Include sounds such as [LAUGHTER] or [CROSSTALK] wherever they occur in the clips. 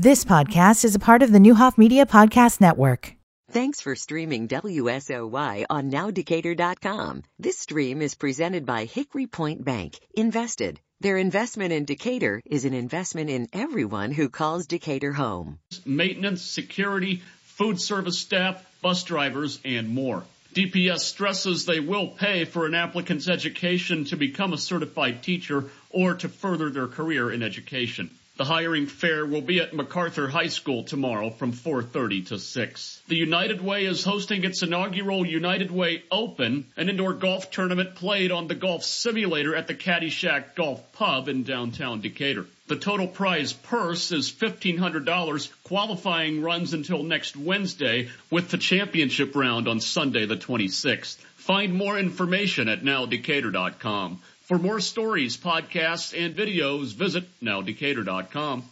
This podcast is a part of the Neuhoff Media Podcast Network. Thanks for streaming WSOY on NowDecatur.com. This stream is presented by Hickory Point Bank. Invested. Their investment in Decatur is an investment in everyone who calls Decatur home. Maintenance, security, food service staff, bus drivers, and more. DPS stresses they will pay for an applicant's education to become a certified teacher or to further their career in education. The hiring fair will be at MacArthur High School tomorrow from 4.30 to 6. The United Way is hosting its inaugural United Way Open, an indoor golf tournament played on the golf simulator at the Caddyshack Golf Pub in downtown Decatur. The total prize purse is $1,500. Qualifying runs until next Wednesday with the championship round on Sunday the 26th. Find more information at nowdecatur.com. For more stories, podcasts, and videos, visit nowdecatur.com.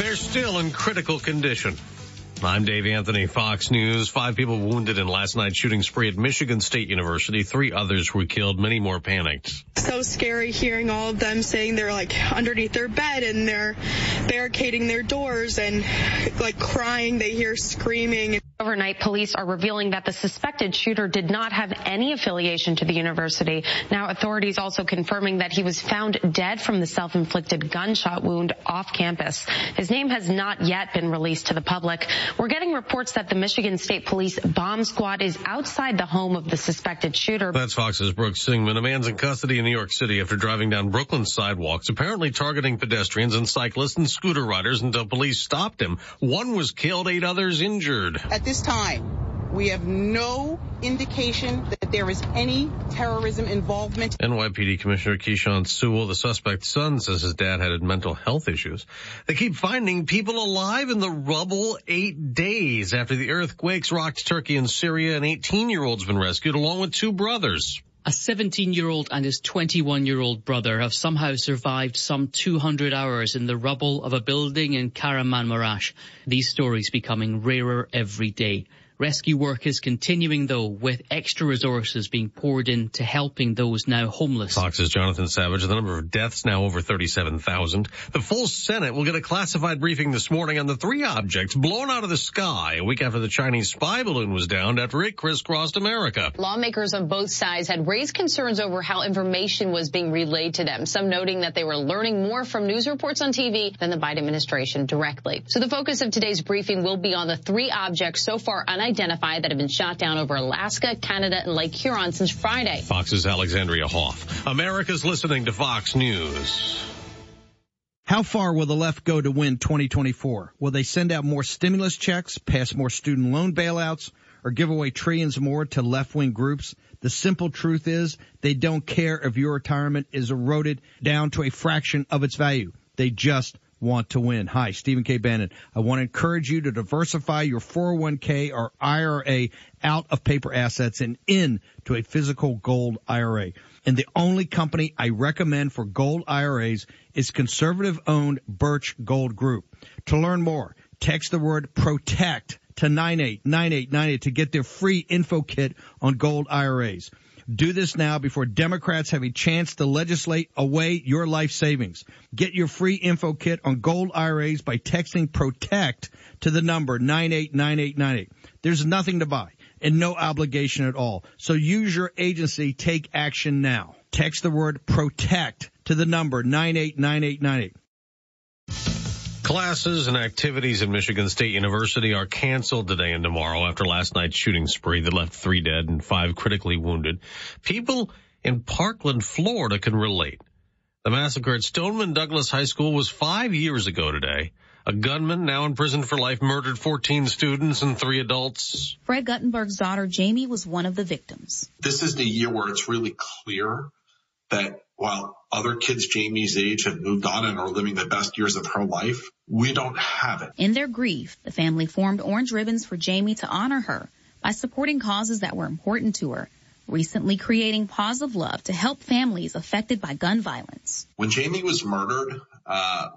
They're still in critical condition. I'm Dave Anthony, Fox News. Five people wounded in last night's shooting spree at Michigan State University. Three others were killed. Many more panicked. So scary hearing all of them saying they're like underneath their bed and they're barricading their doors and like crying. They hear screaming. Overnight, police are revealing that the suspected shooter did not have any affiliation to the university. Now, authorities also confirming that he was found dead from the self-inflicted gunshot wound off campus. His name has not yet been released to the public. We're getting reports that the Michigan State Police bomb squad is outside the home of the suspected shooter. That's Fox's Brooks Singman. A man's in custody in New York City after driving down Brooklyn sidewalks, apparently targeting pedestrians and cyclists and scooter riders until police stopped him. One was killed, eight others injured. At this time, we have no indication that there is any terrorism involvement. NYPD Commissioner Keechant Sewell, the suspect's son, says his dad had mental health issues. They keep finding people alive in the rubble eight days after the earthquakes rocked Turkey and Syria. An 18-year-old's been rescued along with two brothers. A 17 year old and his 21 year old brother have somehow survived some 200 hours in the rubble of a building in Kahramanmaraş. These stories becoming rarer every day. Rescue work is continuing though with extra resources being poured into helping those now homeless. Fox's Jonathan Savage, the number of deaths now over 37,000. The full Senate will get a classified briefing this morning on the three objects blown out of the sky a week after the Chinese spy balloon was downed after it crisscrossed America. Lawmakers on both sides had raised concerns over how information was being relayed to them, some noting that they were learning more from news reports on TV than the Biden administration directly. So the focus of today's briefing will be on the three objects so far unidentified unidentified that have been shot down over Alaska, Canada, and Lake Huron since Friday. Fox's Alexandria Hoff. America's listening to Fox News. How far will the left go to win 2024? Will they send out more stimulus checks, pass more student loan bailouts, or give away trillions more to left-wing groups? The simple truth is they don't care if your retirement is eroded down to a fraction of its value. They just want to win. Hi, Stephen K. Bannon. I want to encourage you to diversify your 401k or IRA out of paper assets and into a physical gold IRA. And the only company I recommend for gold IRAs is conservative owned Birch Gold Group. To learn more, text the word protect to 989898 to get their free info kit on gold IRAs. Do this now before Democrats have a chance to legislate away your life savings. Get your free info kit on gold IRAs by texting protect to the number 989898. There's nothing to buy and no obligation at all. So use your agency. Take action now. Text the word protect to the number 989898. Classes and activities at Michigan State University are canceled today and tomorrow after last night's shooting spree that left three dead and five critically wounded. People in Parkland, Florida can relate. The massacre at Stoneman Douglas High School was five years ago today. A gunman now in prison for life murdered 14 students and three adults. Fred Guttenberg's daughter Jamie was one of the victims. This is the year where it's really clear that while other kids Jamie's age have moved on and are living the best years of her life, we don't have it. In their grief, the family formed orange ribbons for Jamie to honor her by supporting causes that were important to her, recently creating Paws of Love to help families affected by gun violence. When Jamie was murdered, uh,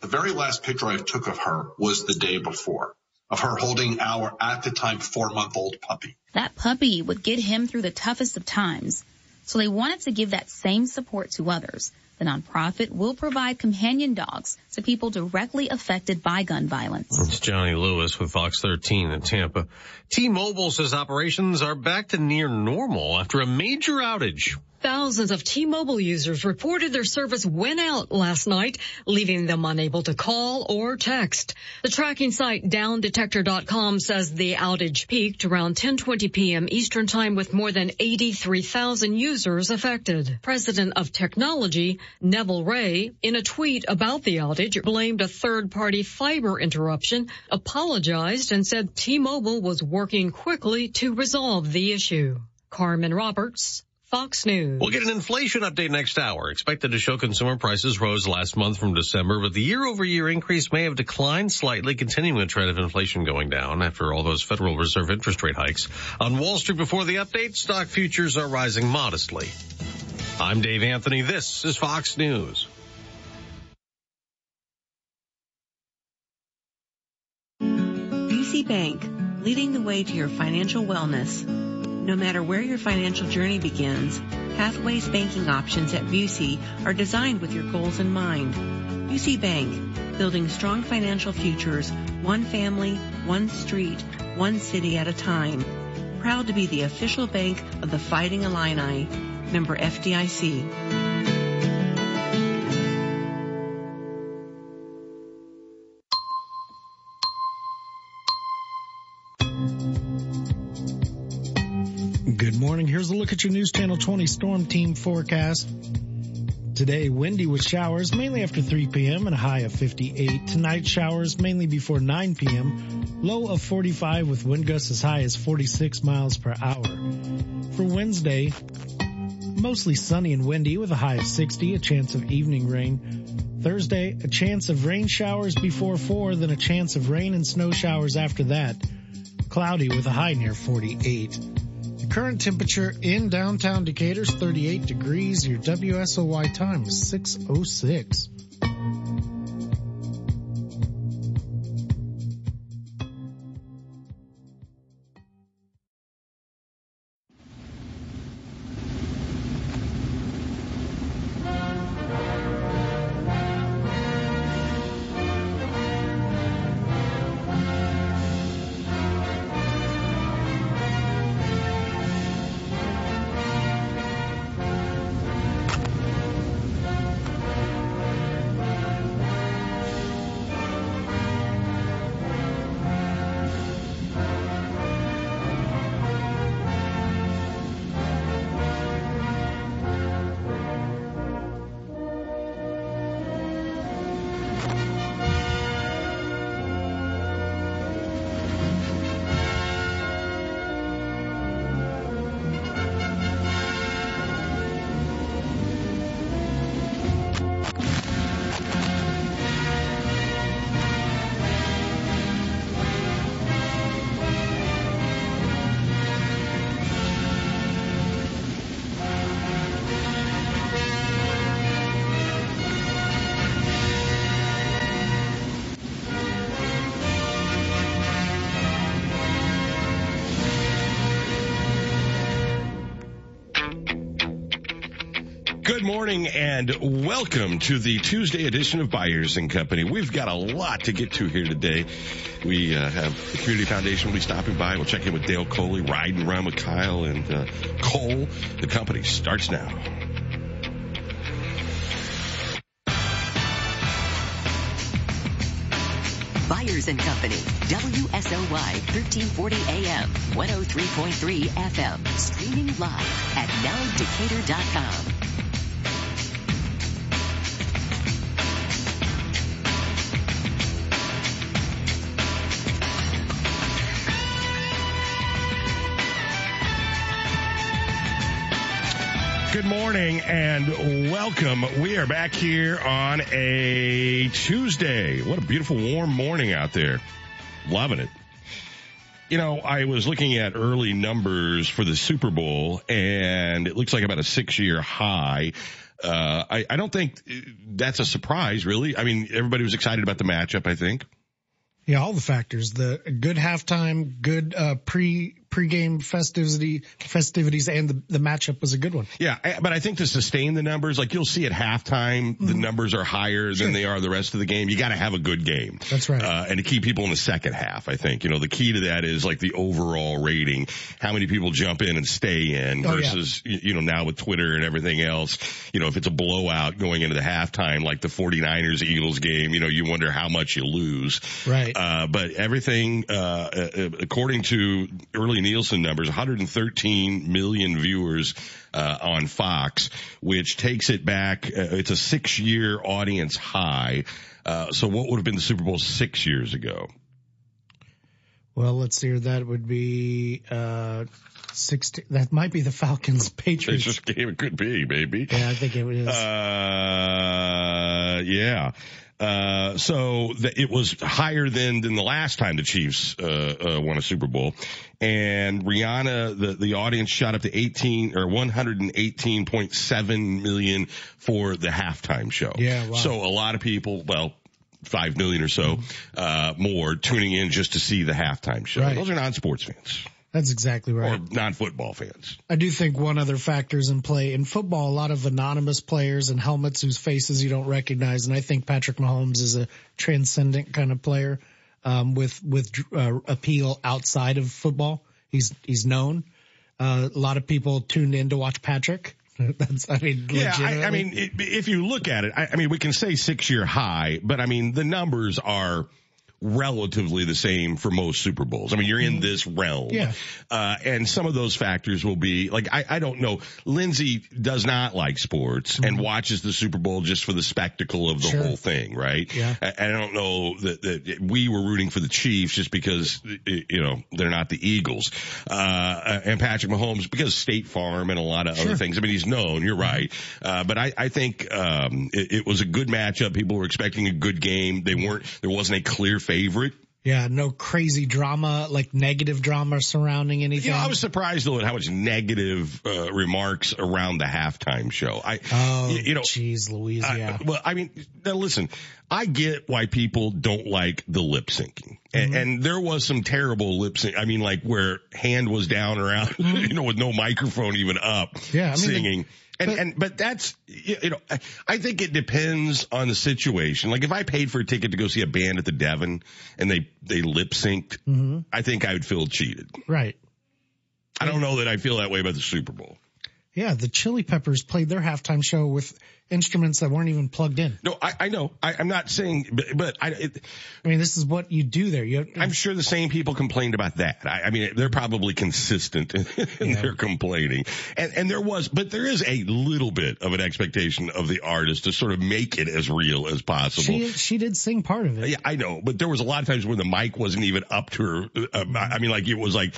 the very last picture I took of her was the day before of her holding our, at the time, four month old puppy. That puppy would get him through the toughest of times. So they wanted to give that same support to others The nonprofit will provide companion dogs to people directly affected by gun violence. It's Johnny Lewis with Fox 13 in Tampa. T-Mobile says operations are back to near normal after a major outage. Thousands of T-Mobile users reported their service went out last night, leaving them unable to call or text. The tracking site downdetector.com says the outage peaked around 10:20 p.m. Eastern Time with more than 83,000 users affected. President of Technology, Neville Ray, in a tweet about the outage, blamed a third-party fiber interruption, apologized and said T-Mobile was working quickly to resolve the issue. Carmen Roberts, Fox News. We'll get an inflation update next hour. Expected to show consumer prices rose last month from December, but the year-over-year increase may have declined slightly, continuing the trend of inflation going down after all those Federal Reserve interest rate hikes. On Wall Street before the update, stock futures are rising modestly. I'm Dave Anthony. This is Fox News. Busey Bank, leading the way to your financial wellness. No matter where your financial journey begins, Pathways banking options at Busey are designed with your goals in mind. Busey Bank, building strong financial futures, one family, one street, one city at a time. Proud to be the official bank of the Fighting Illini. Member FDIC. Morning. Here's a look at your News Channel 20 Storm Team forecast. Today, windy with showers mainly after 3 p.m. and a high of 58. Tonight, showers mainly before 9 p.m. Low of 45 with wind gusts as high as 46 miles per hour. For Wednesday, mostly sunny and windy with a high of 60, a chance of evening rain. Thursday, a chance of rain showers before 4, then a chance of rain and snow showers after that. Cloudy with a high near 48. Current temperature in downtown Decatur is 38 degrees. Your WSOY time is 606. Morning and welcome to the Tuesday edition of Byers and Company. We've got a lot to get to here today. We uh, have the Community Foundation will be stopping by. We'll check in with Dale Coley, riding around with Kyle and uh, Cole. The company starts now. Byers and Company, WSOY 1340 AM, 103.3 FM, streaming live at nowdecatur.com. morning and welcome. We are back here on a Tuesday. What a beautiful warm morning out there. Loving it. You know, I was looking at early numbers for the Super Bowl and it looks like about a six year high. Uh, I, I don't think that's a surprise really. I mean, everybody was excited about the matchup, I think. Yeah, all the factors, the good halftime, good, uh, pre, pregame festivity festivities and the, the matchup was a good one. Yeah, but I think to sustain the numbers, like you'll see at halftime, the numbers are higher than they are the rest of the game. You got to have a good game. That's right. Uh, and to keep people in the second half, I think, you know, the key to that is like the overall rating, how many people jump in and stay in Oh, yeah. versus, y- you know, now with Twitter and everything else, you know, if it's a blowout going into the halftime, like the 49ers Eagles game, you know, you wonder how much you lose. Right. Uh, but everything, uh, uh, according to early Nielsen numbers, 113 million viewers, uh, on Fox, which takes it back. Uh, it's a six year audience high. Uh, so what would have been the Super Bowl six years ago? Well, let's see here. That would be uh, sixteen. That might be the Falcons [LAUGHS] Patriots. game. It could be, maybe. Yeah, I think it is. Uh, yeah. Uh, so the, it was higher than, than the last time the Chiefs, uh, uh, won a Super Bowl. And Rihanna, the, the audience shot up to 18 or 118.7 million for the halftime show. Yeah, wow. So a lot of people, well, five million or so, uh, more tuning in just to see the halftime show. Right. Those are non-sports fans That's exactly right. or non-football fans. I do think one other factor is in play. In football, a lot of anonymous players and helmets whose faces you don't recognize. And I think Patrick Mahomes is a transcendent kind of player, um, with, with, uh, appeal outside of football. He's, he's known. Uh, a lot of people tuned in to watch Patrick. [LAUGHS] That's, I mean, Yeah, I, I mean, it, if you look at it, I, I mean, we can say six year high, but I mean, the numbers are relatively the same for most Super Bowls. I mean, you're in this realm. Mm-hmm. Yeah. Uh, and some of those factors will be like, I, I don't know. Lindsay does not like sports and watches the Super Bowl just for the spectacle of the Mm-hmm. Sure. whole thing, right? Yeah. I, I don't know that, that we were rooting for the Chiefs just because, you know, they're not the Eagles. Uh, and Patrick Mahomes because State Farm and a lot of other things. I mean, he's known, you're right. Uh, but I, I think, um, it, it was a good matchup. People were expecting a good game. They weren't, there wasn't a clear favorite. yeah, no crazy drama, like negative drama surrounding anything. Know, I was surprised though at how much negative, uh, remarks around the halftime show. I, oh, you, you know, jeez, Louise, I- well, I mean, now listen, I get why people don't like the lip syncing. And, and there was some terrible lip sync. I mean, like where hand was down around, [LAUGHS] you know, with no microphone even up, Yeah, I mean, singing. And, and, but that's, you know, I- I think it depends on the situation. Like if I paid for a ticket to go see a band at the Devon and they, they lip synced, Mm-hmm. I think I would feel cheated. right. I don't know that I feel that way about the Super Bowl. Yeah, the Chili Peppers played their halftime show with instruments that weren't even plugged in. No, I, I know. I, I'm not saying, but, but I, it, I mean, this is what you do there. You, I'm sure the same people complained about that. I, I mean, they're probably consistent in their complaining. And, and there was, but there is a little bit of an expectation of the artist to sort of make it as real as possible. she she did sing part of it. yeah, I know, but there was a lot of times when the mic wasn't even up to her. Uh, I mean, like it was like,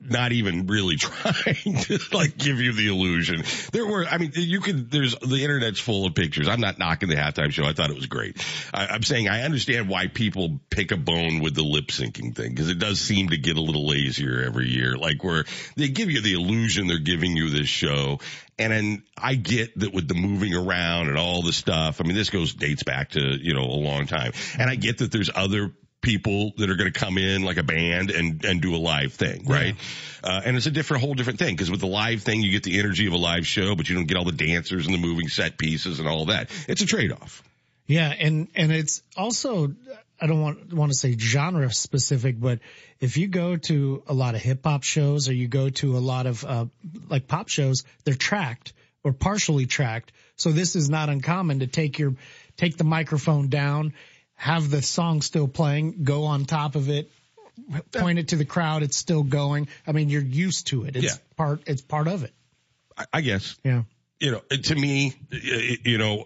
not even really [LAUGHS] trying to like give you the illusion. There were, I mean, you could, there's, the internet's full of pictures. I'm not knocking the halftime show. I thought it was great. I, I'm saying I understand why people pick a bone with the lip syncing thing because it does seem to get a little lazier every year. Like where they give you the illusion they're giving you this show. And then I get that with the moving around and all the stuff. I mean, this goes, dates back to, you know, a long time. And I get that there's other people that are going to come in like a band and and do a live thing, right? Uh, and it's a different, whole different thing because with the live thing, you get the energy of a live show, but you don't get all the dancers and the moving set pieces and all that. It's a trade off. Yeah, and and it's also I don't want want to say genre specific, but if you go to a lot of hip hop shows or you go to a lot of uh, like pop shows, they're tracked or partially tracked. So this is not uncommon to take your take the microphone down, have the song still playing, go on top of it, point it to the crowd, it's still going. I mean, you're used to it. It's Yeah. part it's part of it. I, I guess. Yeah. You know, to me, you know,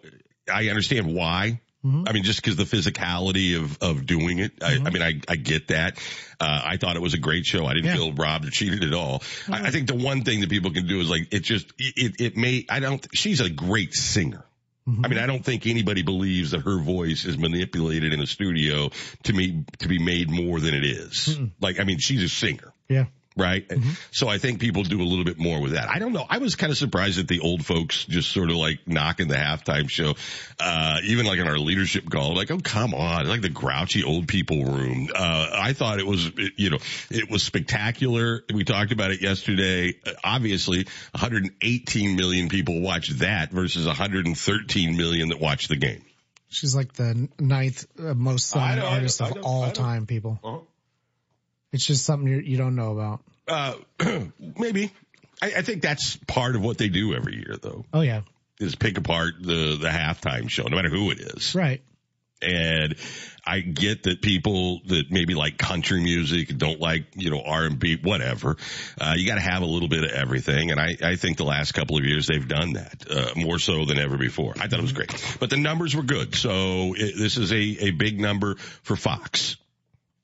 I understand why. Mm-hmm. I mean, just because the physicality of of doing it. I, mm-hmm. I mean, I I get that. Uh, I thought it was a great show. I didn't Yeah. feel robbed or cheated at all. I, I mm-hmm. think the one thing that people can do is like it just it it may. I don't. She's a great singer. Mm-hmm. I mean, I don't think anybody believes that her voice is manipulated in a studio to me to be made more than it is. Like, I mean, she's a singer. Yeah. Right? So I think people do a little bit more with that. I don't know. I was kind of surprised that the old folks just sort of like knocking the halftime show, uh, even like in our leadership call, like, oh, come on, like the grouchy old people room. Uh, I thought it was, you know, it was spectacular. We talked about it yesterday. Uh, Obviously, 118 million people watched that versus 113 million that watched the game. She's like the ninth uh, most I selling know, I artist of all time, people. Uh-huh. It's just something you, you don't know about. Uh, [CLEARS THROAT] maybe. I, I think that's part of what they do every year though. Oh yeah. is pick apart the the halftime show, no matter who it is. Right. And I get that people that maybe like country music don't like you know R and B, whatever. Uh, you got to have a little bit of everything, and I I think the last couple of years they've done that uh, more so than ever before. I thought it was great, but the numbers were good. So it, this is a a big number for Fox.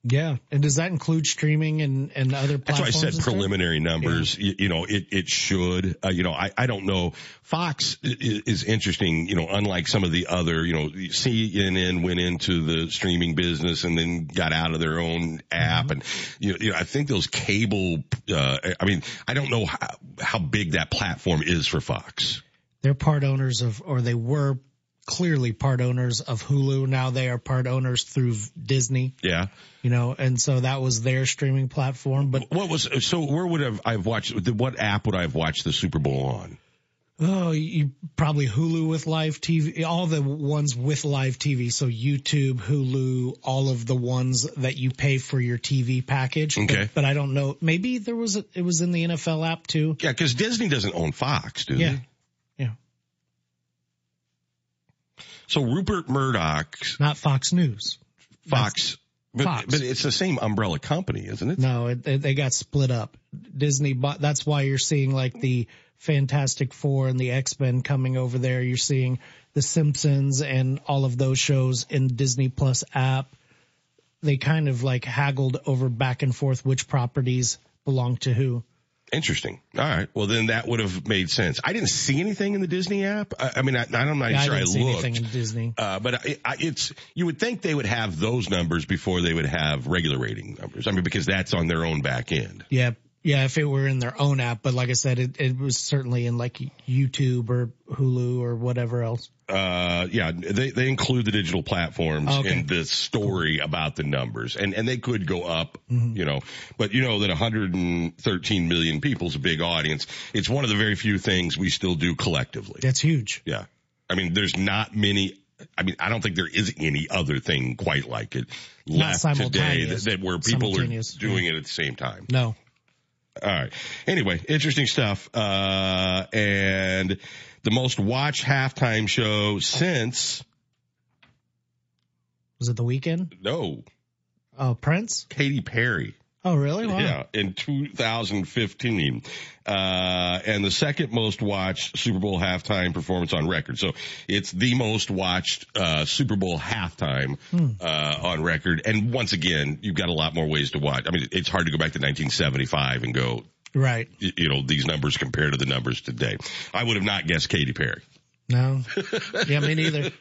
Yeah. And does that include streaming and, and other That's why I said preliminary numbers. You, you know, it, it should, uh, you know, I, I don't know. Fox is, is interesting, you know, unlike some of the other, you know, CNN went into the streaming business and then got out of their own app. Mm-hmm. And, you know, you know, I think those cable, uh, I mean, I don't know how, how big that platform is for Fox. They're part owners of, or they were clearly part owners of Hulu. Now they are part owners through Disney, Yeah. you know, and so that was their streaming platform. But What was, so where would have, I've watched, what app would I have watched the Super Bowl on? Oh, you probably Hulu with live TV, all the ones with live TV. So YouTube, Hulu, all of the ones that you pay for your TV package. Okay. But, but I don't know. Maybe there was, a, it was in the NFL app too. Yeah, cause Disney doesn't own Fox, do Yeah. they? Yeah. So Rupert Murdoch. Not Fox News. Fox, but, Fox. but it's the same umbrella company, isn't it? No, it, they got split up. Disney bought, that's why you're seeing like the Fantastic Four and the X-Men coming over there. You're seeing the Simpsons and all of those shows in Disney Plus app. They kind of like haggled over back and forth which properties belong to who. Interesting. All right. Well, then that would have made sense. I didn't see anything in the Disney app. I, I mean, I, I'm not Yeah, sure I I, didn't see looked. anything in Disney. Uh, but I, I, it's, you would think they would have those numbers before they would have regular rating numbers. I mean, because that's on their own back end. Yeah. Yeah. If it were in their own app, but like I said, it, it was certainly in like YouTube or Hulu or whatever else. Uh, yeah, they, they include the digital platforms Okay. in the story about the numbers and, and they could go up, Mm-hmm. you know, but you know that 113 million people is a big audience. It's one of the very few things we still do collectively. That's huge. Yeah. I mean, there's not many. I mean, I don't think there is any other thing quite like it left today that, that where people are doing it at the same time. No. All right. Anyway, interesting stuff. Uh, and the most watched halftime show since, Was it the Weeknd? no, Oh, Prince? Katy Perry. Oh, really? Wow. Yeah, in 2015. Uh, and the second most watched Super Bowl halftime performance on record. So it's the most watched, uh, Super Bowl halftime, Hmm. uh, on record. And once again, you've got a lot more ways to watch. I mean, it's hard to go back to 1975 and go, Right. you know, these numbers compared to the numbers today. I would have not guessed Katy Perry. No. [LAUGHS] Yeah, me neither.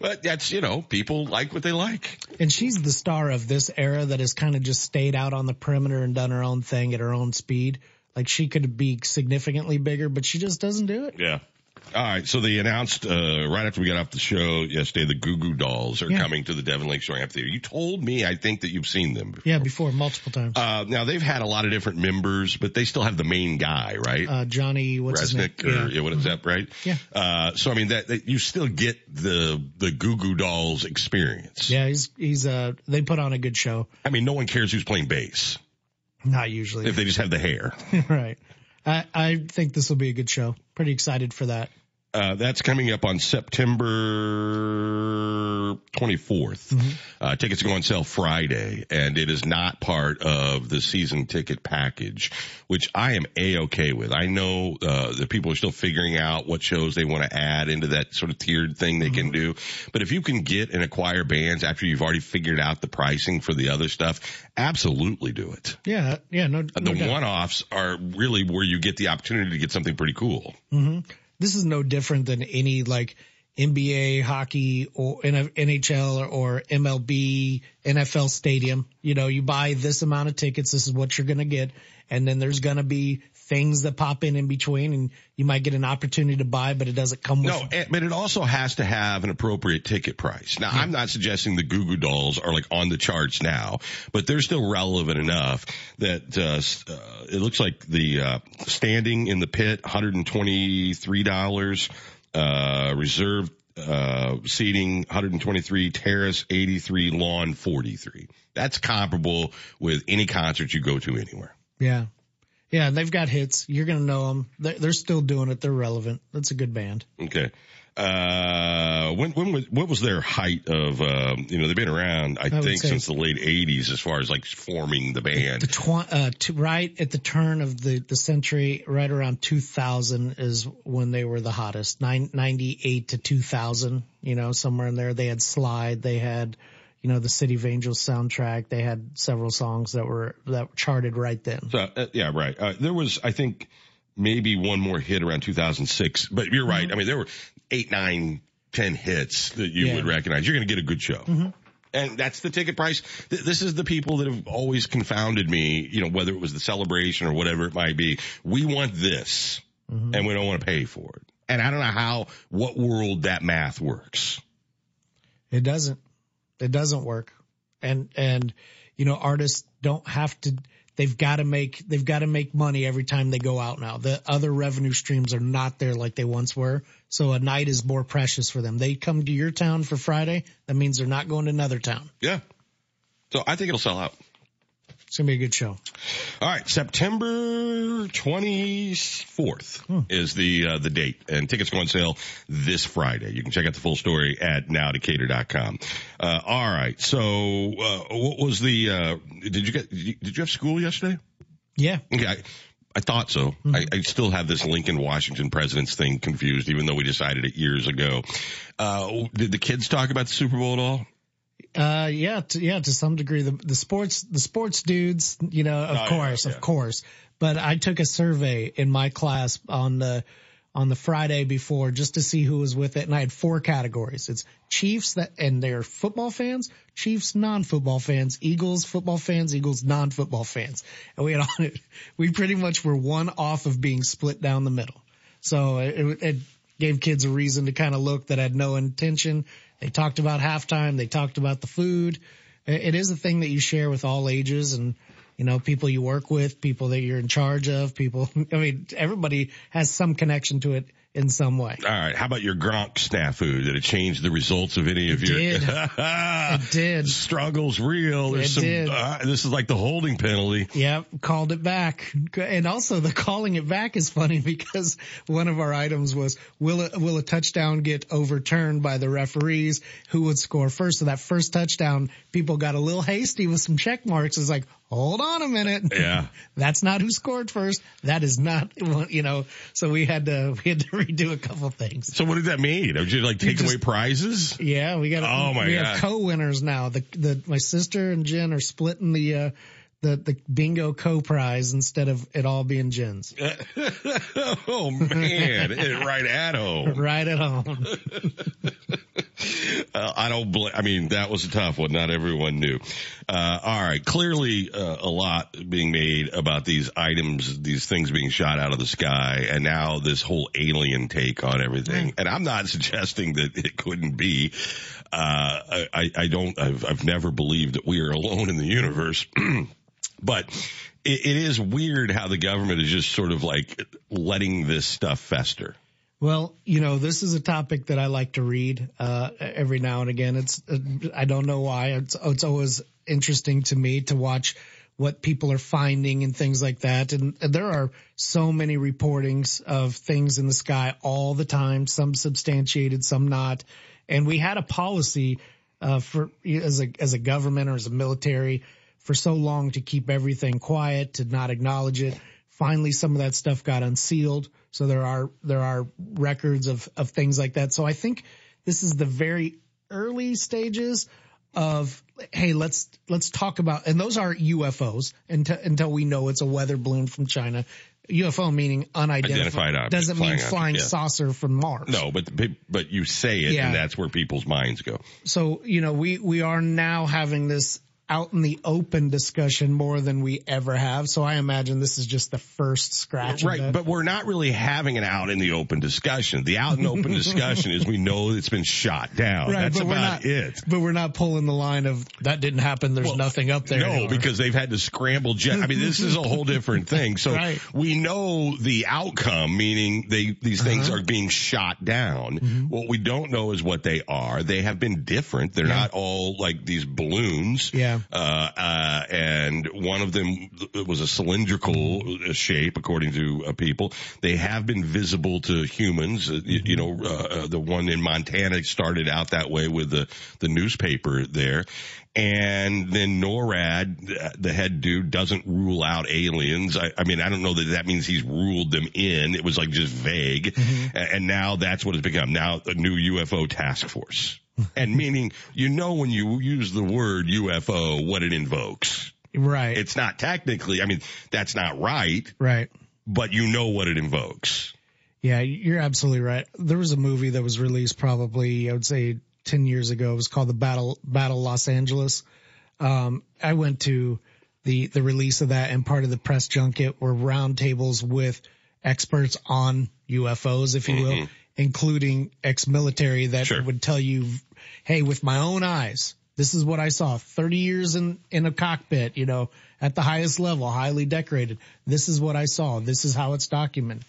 But that's, you know, people like what they like. And she's the star of this era that has kind of just stayed out on the perimeter and done her own thing at her own speed. Like she could be significantly bigger, but she just doesn't do it. Yeah. All right. So they announced uh, right after we got off the show yesterday, the Goo Goo Dolls are Yeah. coming to the Devon Lakeshore Amphitheater. You told me, I think that you've seen them. Yeah, before multiple times. Uh, now they've had a lot of different members, but they still have the main guy, right? Uh, Johnny, what's his name? Rzeznik, or yeah. what is that, right? Yeah. Uh, so I mean that, that you still get the the Goo Goo Dolls experience. Yeah, he's he's uh they put on a good show. I mean, no one cares who's playing bass Not usually. if they just have the hair. [LAUGHS] right. I I think this will be a good show. Pretty excited for that. Uh, that's coming up on September 24th. Uh, tickets go on sale Friday and it is not part of the season ticket package, which I am a-okay with. I know, uh, that people are still figuring out what shows they want to add into that sort of tiered thing they can do. But if you can get and acquire bands after you've already figured out the pricing for the other stuff, absolutely do it. Yeah, yeah, no, no The doubt. one-offs are really where you get the opportunity to get something pretty cool. hmm This is no different than any like NBA, hockey, or NHL or, MLB, NFL stadium. You know, you buy this amount of tickets. This is what you're going to get. And then there's going to be things that pop in in between and you might get an opportunity to buy, but it doesn't come with. No, but it also has to have an appropriate ticket price. Now, yeah. I'm not suggesting the Goo Goo Dolls are like on the charts now, but they're still relevant enough that, uh, uh, it looks like the, uh, standing in the pit, $123, uh, reserve, uh, seating 123, terrace 83, lawn 43. That's comparable with any concert you go to anywhere. Yeah. Yeah, they've got hits. You're going to know them. They're, they're, still doing it. They're relevant. That's a good band. Okay. Uh, when, when was, what was their height of, um, you know, they've been around, I, I think, since the late 80s as far as like forming the band. The tw- uh, to, right at the turn of the, the century, right around 2000 is when they were the hottest. Nine, 98 to 2000, you know, somewhere in there. They had Slide. They had, you know, the City of Angels soundtrack. They had several songs that were that charted right then. So uh, yeah, right. Uh, there was, I think, maybe one more hit around 2006. But you're right. Mm-hmm. I mean, there were eight, nine, ten hits that you yeah. would recognize. You're going to get a good show. Mm-hmm. And that's the ticket price. This is the people that have always confounded me, you know, whether it was the celebration or whatever it might be. We want this mm-hmm. and we don't want to pay for it. And I don't know how, what world that math works. It doesn't. It doesn't work. And, and, you know, artists don't have to, they've got to make, they've got to make money every time they go out now. The other revenue streams are not there like they once were. So a night is more precious for them. They come to your town for Friday. That means they're not going to another town. Yeah. So I think it'll sell out. It's gonna be a good show. All right, September 24th hmm. is the uh, the date, and tickets go on sale this Friday. You can check out the full story at nowdecatur.com. Uh, all right, so uh, what was the? Uh, did you get? Did you have school yesterday? Yeah. Okay. I, I thought so. Mm-hmm. I, I, still have this Lincoln Washington presidents thing confused, even though we decided it years ago. Uh, did the kids talk about the Super Bowl at all? Uh, yeah, to, yeah, to some degree, the, the sports, the sports dudes, you know, of oh, course, yeah, yeah. of course. But I took a survey in my class on the, on the Friday before just to see who was with it. And I had four categories. It's Chiefs that, and they're football fans, Chiefs non-football fans, Eagles football fans, Eagles non-football fans. And we had on it, [LAUGHS] we pretty much were one off of being split down the middle. So it, it gave kids a reason to kind of look that had no intention they talked about halftime. They talked about the food. It is a thing that you share with all ages and, you know, people you work with, people that you're in charge of, people, [LAUGHS] I mean, everybody has some connection to it in some way. All right. How about your Gronk snafu? Did it change the results of any of it your? Did. [LAUGHS] it did. Struggles real. There's it some, did. Uh, this is like the holding penalty. Yep. Called it back. And also the calling it back is funny [LAUGHS] because one of our items was, will a, will a touchdown get overturned by the referees? Who would score first? So that first touchdown, people got a little hasty with some check marks. It's like, hold on a minute. Yeah. [LAUGHS] That's not who scored first. That is not, you know, so we had to, we had to [LAUGHS] redo a couple things. So what did that mean? Did you like take just, away prizes? Yeah, we got, oh my we God. have co-winners now. The, the, my sister and Jen are splitting the, uh, the, the bingo co-prize instead of it all being Jen's. [LAUGHS] oh man, right at home. [LAUGHS] Right at home. [LAUGHS] uh, I don't bl- I mean, that was a tough one. Not everyone knew. Uh, all right. Clearly, uh, a lot being made about these items, these things being shot out of the sky and now this whole alien take on everything. And I'm not suggesting that it couldn't be. Uh, I, I don't, I've, I've never believed that we are alone in the universe. [CLEARS THROAT] But it, it is weird how the government is just sort of like letting this stuff fester. Well, you know, this is a topic that I like to read uh, every now and again. It's uh, I don't know why. It's it's always interesting to me to watch what people are finding and things like that. And there are so many reportings of things in the sky all the time, some substantiated, some not. And we had a policy uh, for as a as a government or as a military for so long to keep everything quiet, to not acknowledge it. Finally, some of that stuff got unsealed. So there are, there are records of, of things like that. So I think this is the very early stages of hey let's let's talk about and those are UFOs until until we know it's a weather balloon from China. UFO meaning unidentified Identified object, doesn't mean flying flying object, yeah. saucer from Mars. No, but but- but you say it, Yeah. and that's where people's minds go. So, you know, we, we are now having this out in the open discussion more than we ever have. So I imagine this is just the first scratch. Right, but we're not really having an out in the open discussion. The out in open [LAUGHS] discussion is we know it's been shot down. Right, That's but we're about not, it. But we're not pulling the line of that didn't happen. There's nothing up there. No, anymore. because they've had to scramble jet. I mean, this is a whole different thing. So [LAUGHS] Right. we know the outcome, meaning they these things Uh-huh. are being shot down. What we don't know is what they are. They have been different. They're not all like these balloons. Yeah. Uh, uh, and one of them was a cylindrical shape, according to uh, people. They have been visible to humans. Uh, you, you know, uh, uh, the one in Montana started out that way with the the newspaper there. And then NORAD, the head dude, doesn't rule out aliens. I, I mean, I don't know that that means he's ruled them in. It was like just vague. A- And now that's what it's become. Now a new UFO task force. [LAUGHS] and meaning, you know, when you use the word UFO, what it invokes. right, It's not technically, I mean, that's not right, right. but you know what it invokes. Yeah, you're absolutely right. There was a movie that was released probably, I would say 10 years ago. It was called the Battle, Battle Los Angeles. Um, I went to the, the release of that and part of the press junket were roundtables with experts on UFOs, if you will, including ex-military that would tell you, Hey, with my own eyes, this is what I saw 30 years in, in a cockpit, you know, at the highest level, highly decorated. This is what I saw. This is how it's documented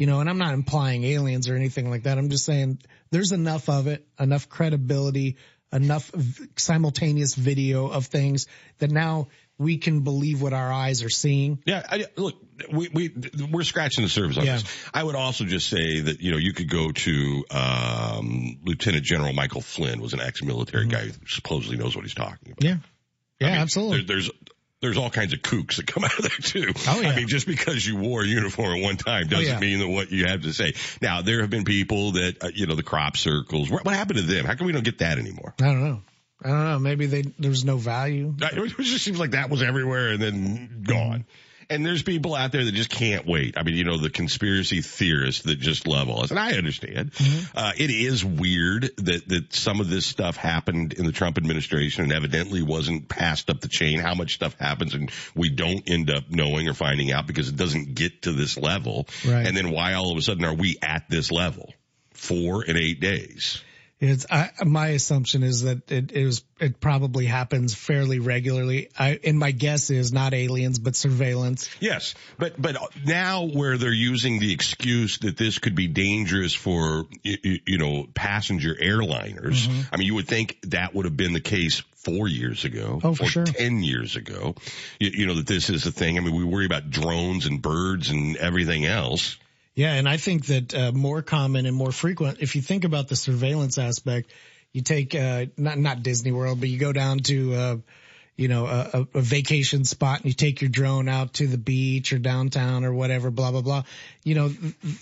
you know, and I'm not implying aliens or anything like that. I'm just saying there's enough of it, enough credibility, enough simultaneous video of things that now we can believe what our eyes are seeing. Yeah, I, look, we we we're scratching the surface on Yeah. this. I would also just say that you know you could go to um, Lieutenant General Michael Flynn was an ex-military guy who supposedly knows what he's talking about. Yeah, yeah, I mean, absolutely. there- there's there's all kinds of kooks that come [LAUGHS] out of there too. Oh, yeah. I mean, just because you wore a uniform at one time doesn't yeah. mean that what you have to say. Now, there have been people that, uh, you know, the crop circles. What, what happened to them? How come we don't get that anymore? I don't know. I don't know. Maybe they, there's no value. It just seems like that was everywhere and then gone. And there's people out there that just can't wait. I mean, you know, the conspiracy theorists that just love all this. And I understand. Uh, it is weird that, that some of this stuff happened in the Trump administration and evidently wasn't passed up the chain. How much stuff happens and we don't end up knowing or finding out because it doesn't get to this level. Right. And then why all of a sudden are we at this level? Four and eight days. It's I, my assumption is that it is it probably happens fairly regularly. I and my guess is not aliens but surveillance. Yes, but but now where they're using the excuse that this could be dangerous for you know passenger airliners. Mm-hmm. I mean, you would think that would have been the case four years ago Oh, for or sure. ten years ago. You, you know that this is a thing. I mean, we worry about drones and birds and everything else. Yeah, and I think that uh, more common and more frequent. If you think about the surveillance aspect, you take uh, not not Disney World, but you go down to uh, you know a, a- vacation spot and you take your drone out to the beach or downtown or whatever. Blah blah blah. You know,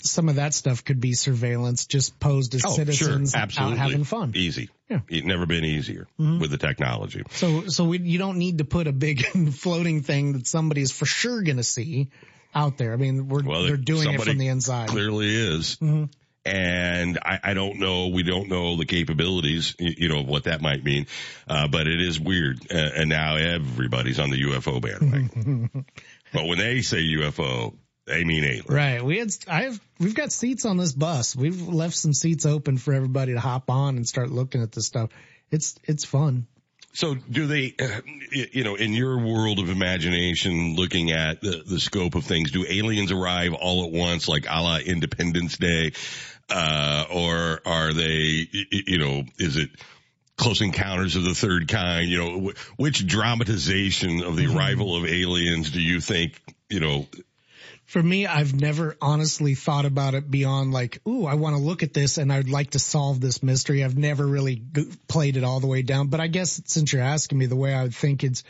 some of that stuff could be surveillance, just posed as Oh, citizens sure, out absolutely, having fun. easy. Yeah. It's never been easier Mhm. with the technology. So, so we, you don't need to put a big [LAUGHS] floating thing that somebody is for sure going to see out there. I mean, we're, Well, they're doing it from the inside. Clearly is. Mhm. And I, I don't know, we don't know the capabilities, you know, of what that might mean. Uh, but it is weird. Uh, and now everybody's on the UFO bandwagon. [LAUGHS] but when they say UFO, they mean alien. Right. We had, I have, we've got seats on this bus. We've left some seats open for everybody to hop on and start looking at this stuff. It's, it's fun. So do they, uh, you know, in your world of imagination, looking at the, the scope of things, do aliens arrive all at once, like a la Independence Day? Uh, or are they, you know, is it close encounters of the third kind? You know, which dramatization of the arrival of aliens do you think, you know, For me, I've never honestly thought about it beyond like, ooh, I want to look at this and I'd like to solve this mystery. I've never really played it all the way down, but I guess since you're asking me the way I would think it's,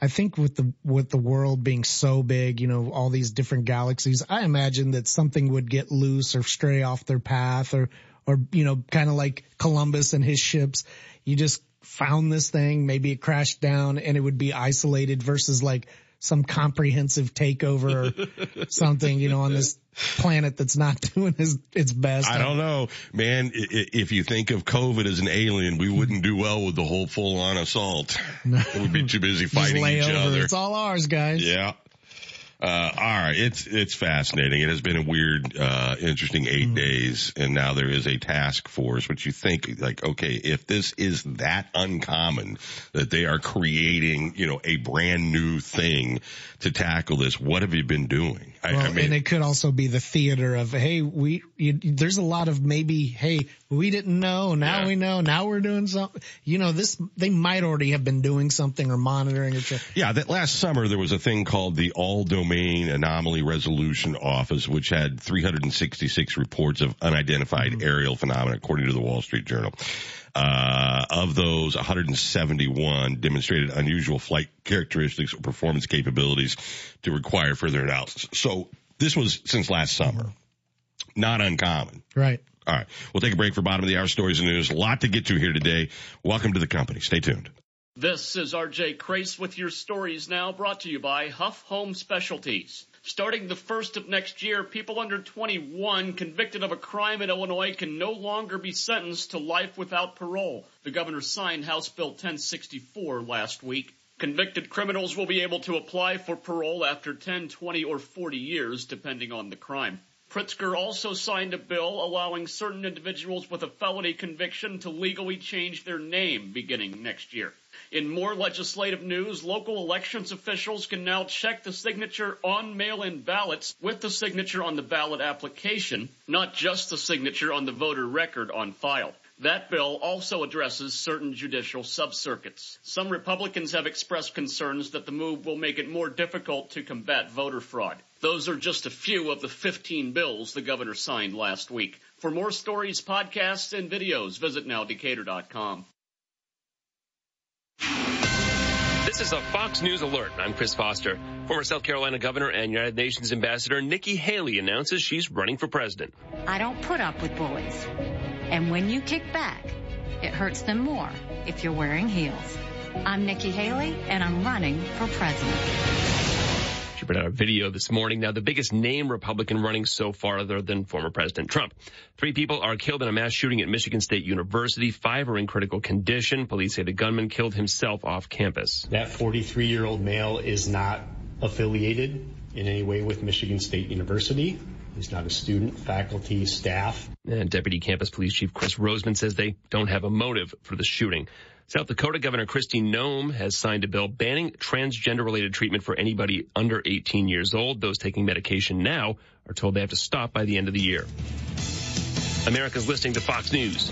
I think with the, with the world being so big, you know, all these different galaxies, I imagine that something would get loose or stray off their path or, or, you know, kind of like Columbus and his ships. You just found this thing, maybe it crashed down and it would be isolated versus like some comprehensive takeover or [LAUGHS] something, you know, on this planet that's not [LAUGHS] doing its, its best. I don't know, man. If you think of COVID as an alien, we wouldn't do well with the whole full on assault. We'd be too busy fighting each over. other. It's all ours, guys. Yeah. Uh, all right. It's, it's fascinating. It has been a weird, uh, interesting 8 mm days and now there is a task force, which you think like, okay, if this is that uncommon that they are creating, you know, a brand new thing to tackle this, what have you been doing? I, well, I mean, and it could also be the theater of, hey, we, you, there's a lot of maybe, hey, we didn't know, now yeah. we know, now we're doing something. You know, this, they might already have been doing something or monitoring or. Yeah, that last summer there was a thing called the All Domain Anomaly Resolution Office, which had 366 reports of unidentified mm-hmm. aerial phenomena, according to the Wall Street Journal. Uh, of those, 171 demonstrated unusual flight characteristics or performance capabilities to require further analysis. So this was since last summer. Not uncommon. Right. All right. We'll take a break for bottom of the hour stories and news. A lot to get to here today. Welcome to the company. Stay tuned. This is RJ Crace with your stories now brought to you by Huff Home Specialties. Starting the first of next year, people under 21 convicted of a crime in Illinois can no longer be sentenced to life without parole. The governor signed House Bill 1064 last week. Convicted criminals will be able to apply for parole after 10, 20, or 40 years, depending on the crime. Pritzker also signed a bill allowing certain individuals with a felony conviction to legally change their name beginning next year. In more legislative news, local elections officials can now check the signature on mail-in ballots with the signature on the ballot application, not just the signature on the voter record on file. That bill also addresses certain judicial subcircuits. Some Republicans have expressed concerns that the move will make it more difficult to combat voter fraud. Those are just a few of the 15 bills the governor signed last week. For more stories, podcasts, and videos, visit nowdecatur.com. This is a Fox News alert. I'm Chris Foster. Former South Carolina governor and United Nations ambassador Nikki Haley announces she's running for president. I don't put up with bullies. And when you kick back, it hurts them more if you're wearing heels. I'm Nikki Haley and I'm running for president. She put out a video this morning. Now, the biggest name Republican running so far other than former President Trump. Three people are killed in a mass shooting at Michigan State University. Five are in critical condition. Police say the gunman killed himself off campus. That 43 year old male is not affiliated in any way with Michigan State University. He's not a student, faculty, staff. And Deputy Campus Police Chief Chris Rozman says they don't have a motive for the shooting. South Dakota Governor Kristi Noem has signed a bill banning transgender related treatment for anybody under 18 years old. Those taking medication now are told they have to stop by the end of the year. America's listening to Fox News.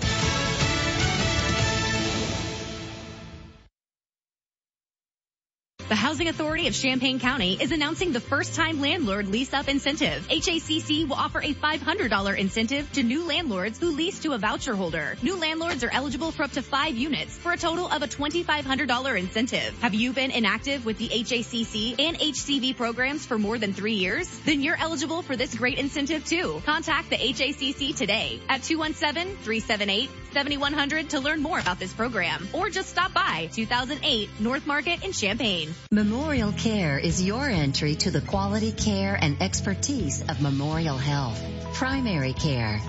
The Housing Authority of Champaign County is announcing the first time landlord lease up incentive. HACC will offer a $500 incentive to new landlords who lease to a voucher holder. New landlords are eligible for up to five units for a total of a $2,500 incentive. Have you been inactive with the HACC and HCV programs for more than three years? Then you're eligible for this great incentive too. Contact the HACC today at 217-378-7100 to learn more about this program or just stop by 2008 North Market in Champaign. Memorial Care is your entry to the quality care and expertise of Memorial Health. Primary care,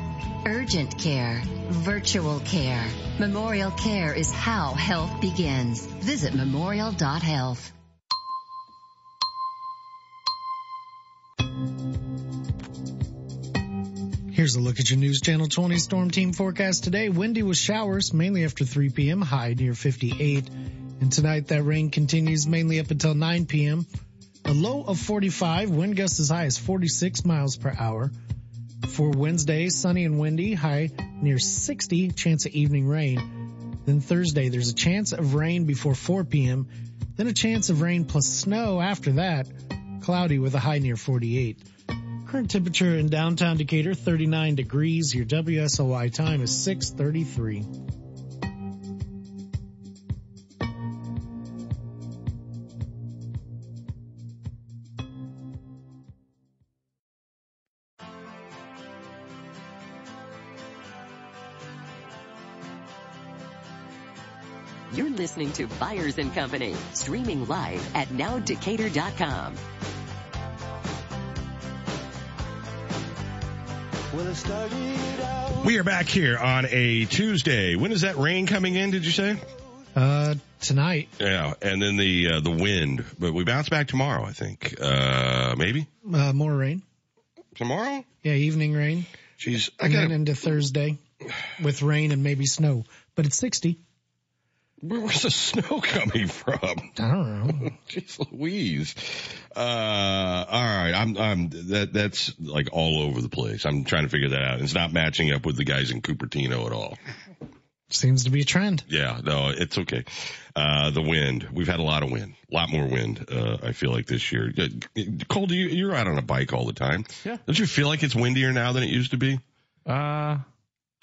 urgent care, virtual care. Memorial Care is how health begins. Visit memorial.health. Here's a look at your News Channel 20 Storm Team forecast today. Windy with showers, mainly after 3 p.m., high near 58. And tonight that rain continues mainly up until 9 p.m. A low of 45, wind gusts as high as 46 miles per hour. For Wednesday, sunny and windy, high near 60, chance of evening rain. Then Thursday, there's a chance of rain before 4 p.m., then a chance of rain plus snow after that, cloudy with a high near 48. Current temperature in downtown Decatur, 39 degrees. Your WSOY time is 633. Listening to Byers and Company, streaming live at nowdecatur.com. We are back here on a Tuesday. When is that rain coming in? Did you say? Uh, tonight. Yeah, and then the uh, the wind, but we bounce back tomorrow. I think. Uh, maybe Uh, more rain. tomorrow. Yeah, evening rain. She's. I And then got. into Thursday with rain and maybe snow. But it's 60. Where's the snow coming from? [LAUGHS] I don't know. [LAUGHS] Jeez Louise. Uh, all right. I'm, I'm, that, that's like all over the place. I'm trying to figure that out. It's not matching up with the guys in Cupertino at all. Seems to be a trend. Yeah, no, it's okay. Uh, the wind. We've had a lot of wind, a lot more wind, uh, I feel like this year. Uh, Cole, do you, you're out on a bike all the time. Yeah. Don't you feel like it's windier now than it used to be? Uh,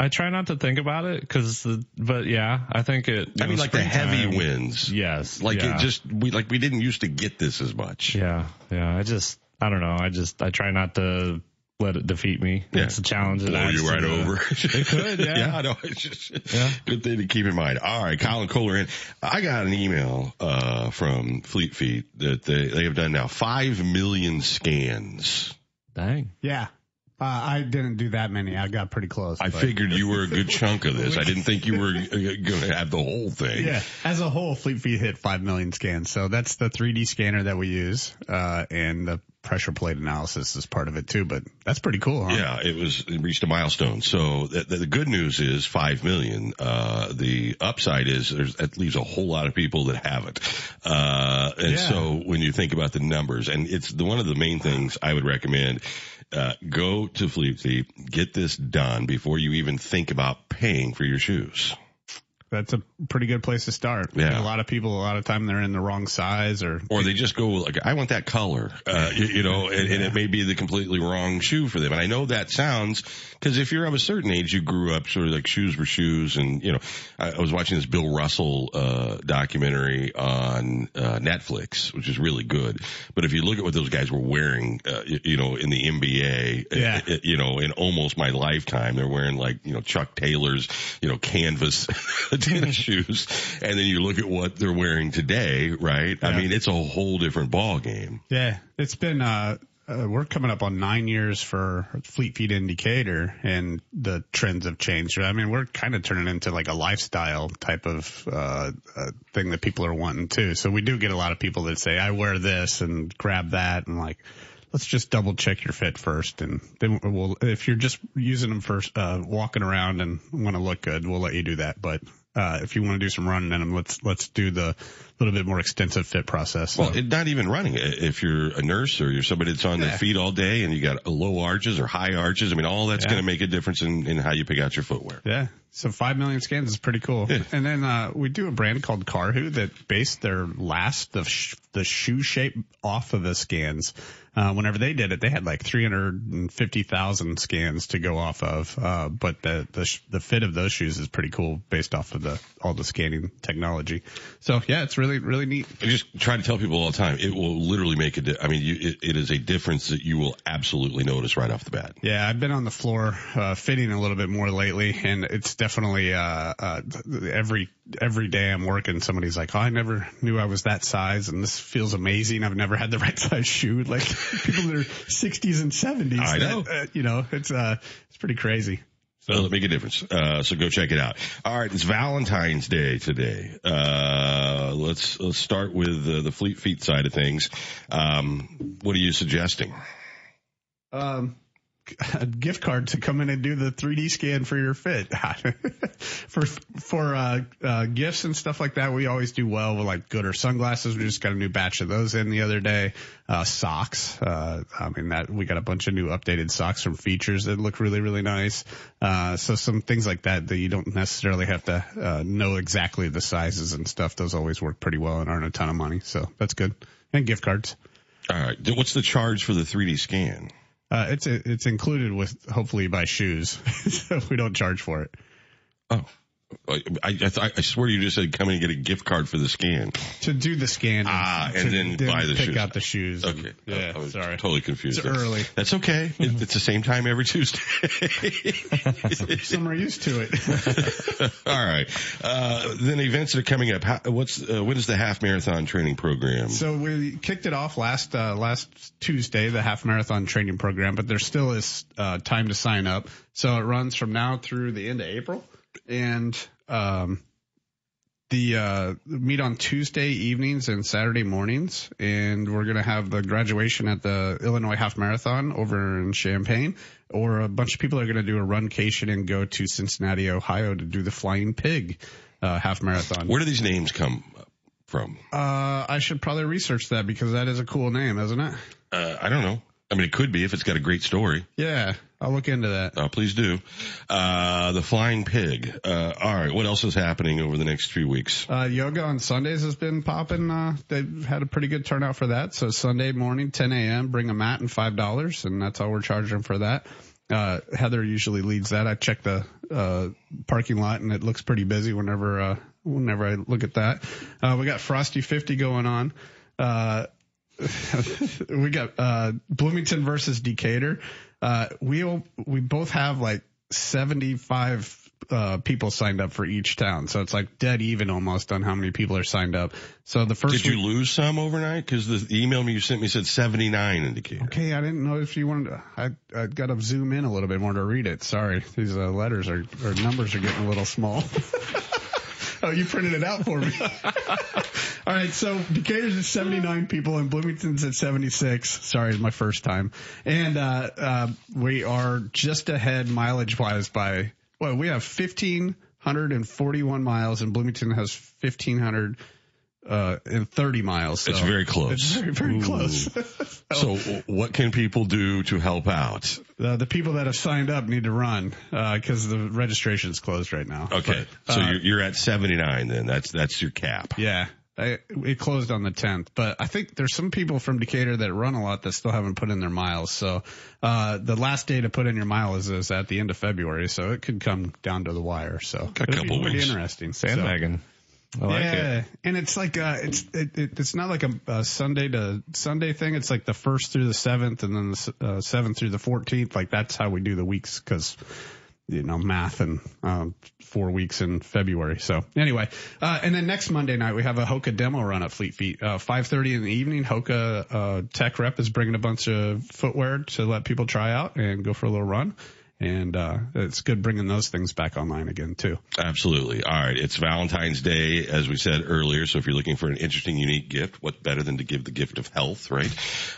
I try not to think about it because, but yeah, I think it. I you mean, like the heavy springtime- winds. Yes. Like yeah. it just, we, like we didn't used to get this as much. Yeah. Yeah. I just, I don't know. I just, I try not to let it defeat me. Yeah. It's a challenge. It Blow adds you right the- over. It could. [LAUGHS] Yeah. yeah, I know. It's just Yeah. good thing to keep in mind. All right, Colin Kohler in. I got an email uh, from Fleet Feet that they, they have done now five million scans. Dang. Yeah. Uh, I didn't do that many. I got pretty close. I but- figured you were a good chunk of this. I didn't think you were [LAUGHS] going to have the whole thing. Yeah, as a whole, Fleet Feet hit 5 million scans. So that's the 3D scanner that we use, uh, and the pressure plate analysis is part of it too, but that's pretty cool, huh? Yeah, it was it reached a milestone. So the, the good news is five million. Uh, the upside is there's that leaves a whole lot of people that haven't. Uh, and Yeah. so when you think about the numbers, and it's the, one of the main things I would recommend. Uh, go to Fleet Feet, get this done before you even think about paying for your shoes. That's a pretty good place to start. Yeah. A lot of people, a lot of time they're in the wrong size or, Or they just go like, I want that color, uh, you, you know, and, and it may be the completely wrong shoe for them. And I know that sounds, cause if you're of a certain age, you grew up sort of like shoes were shoes. And, you know, I, I was watching this Bill Russell, uh, documentary on, uh, Netflix, which is really good. But if you look at what those guys were wearing, uh, you, you know, in the NBA, Yeah. uh, you know, in almost my lifetime, they're wearing like, you know, Chuck Taylor's, you know, canvas [LAUGHS] tennis shoes. And then you look at what they're wearing today, right? I mean, it's a whole different ball game. Yeah, it's been, uh, uh, we're coming up on nine years for Fleet Feet in Decatur and the trends have changed. I mean, we're kind of turning into like a lifestyle type of, uh, uh, thing that people are wanting too. So we do get a lot of people that say, I wear this and grab that and like, let's just double check your fit first. And then we'll, if you're just using them for, uh, walking around and want to look good, we'll let you do that. But, uh, if you want to do some running in them, let's, let's do the little bit more extensive fit process. Well, it, not even running. If you're a nurse or you're somebody that's on their feet all day and you got low arches or high arches, I mean, all that's Yeah. going to make a difference in, in how you pick out your footwear. Yeah. So five million scans is pretty cool. And then, uh, we do a brand called Karhu that based their last of sh- the shoe shape off of the scans. Uh, whenever they did it, they had like 350,000 scans to go off of. Uh, but the, the, the fit of those shoes is pretty cool based off of the, all the scanning technology. So yeah, it's really, really neat. I just try to tell people all the time, it will literally make a, di- I mean, you, it, it is a difference that you will absolutely notice right off the bat. Yeah, I've been on the floor uh, fitting a little bit more lately, and it's definitely uh, uh, every every day I'm working. Somebody's like, "Oh, I never knew I was that size, and this feels amazing. I've never had the [LAUGHS] right size shoe." Like [LAUGHS] people that are 60s and 70s. I know. that, uh, you know, it's uh, it's pretty crazy. So it'll make a difference. Uh, so go check it out. All right. It's Valentine's Day today. Uh, let's, let's start with uh, the Fleet Feet side of things. Um, what are you suggesting? Um, a gift card to come in and do the 3D scan for your fit. [LAUGHS] for for uh, uh, gifts and stuff like that, we always do well with like Goodr sunglasses. We just got a new batch of those in the other day. Uh, socks. Uh, I mean that we got a bunch of new updated socks from Feetures that look really really nice. Uh, so some things like that that you don't necessarily have to uh, know exactly the sizes and stuff. Those always work pretty well and aren't a ton of money. So that's good. And gift cards. All right. What's the charge for the 3D scan? Uh, it's it's included with hopefully by shoes, [LAUGHS] so we don't charge for it. Oh, I, I, I, swear you just said come in and get a gift card for the scan. To do the scan. Ah, and then buy the pick shoes. out the shoes. Okay. Yeah, I was sorry. totally confused. It's early. That's okay. [LAUGHS] It, it's the same time every Tuesday. [LAUGHS] Some are used to it. [LAUGHS] All right. Uh, then events that are coming up. How, what's uh, when is the half marathon training program? So we kicked it off last uh, last Tuesday, the half marathon training program, but there still is uh, time to sign up. So it runs from now through the end of April, and um, the uh, meet on Tuesday evenings and Saturday mornings, and we're gonna have the graduation at the Illinois Half Marathon over in Champaign, or a bunch of people are gonna do a runcation and go to Cincinnati, Ohio, to do the Flying Pig uh, half marathon. Where do these names come from? Uh, I should probably research that because that is a cool name, isn't it? Uh, I don't know. I mean, it could be if it's got a great story. Yeah, I'll look into that. Uh, please do. Uh, the Flying Pig. Uh, all right. What else is happening over the next few weeks? Uh, yoga on Sundays has been popping. Uh, they've had a pretty good turnout for that. So Sunday morning, 10 a.m., bring a mat and $5, and that's all we're charging for that. Uh, Heather usually leads that. I check the, uh, parking lot and it looks pretty busy whenever, uh, whenever I look at that. Uh, we got Frosty 50 going on. [LAUGHS] We got uh Bloomington versus Decatur. Uh we we both have like 75 uh people signed up for each town. So it's like dead even almost on how many people are signed up. So the first Did you lose some overnight? Because the email you sent me said 79 in Decatur. Okay, I didn't know if you wanted to. I I got to zoom in a little bit more to read it. Sorry, these uh, letters are or numbers are getting a little small. [LAUGHS] oh, you printed it out for me. [LAUGHS] All right, so Decatur's at 79 people and Bloomington's at 76. Sorry, it's my first time. And uh, uh, we are just ahead mileage wise by well, we have 1541 miles and Bloomington has 1500 uh, and 30 miles. So It's very close. It's very, very Ooh. close. [LAUGHS] So what can people do to help out? Uh, the people that have signed up need to run because the registration's closed right now. Okay. But, so uh, you're, you're at 79 then. That's, that's your cap. Yeah. I, it closed on the 10th, but I think there's some people from Decatur that run a lot that still haven't put in their miles. So, uh, the last day to put in your miles is at the end of February. So it could come down to the wire. So a couple be pretty weeks. interesting. So- Sandbagging. I like yeah, it. and it's like uh, it's it, it, it's not like a, a Sunday to Sunday thing. It's like the first through the seventh, and then the uh, seventh through the fourteenth. Like that's how we do the weeks because you know math and um, four weeks in February. So anyway, uh, and then next Monday night we have a Hoka demo run at Fleet Feet. Uh, Five thirty in the evening. Hoka uh, Tech Rep is bringing a bunch of footwear to let people try out and go for a little run. And uh, it's good bringing those things back online again too. Absolutely. All right. It's Valentine's Day, as we said earlier. So if you're looking for an interesting, unique gift, what better than to give the gift of health, right?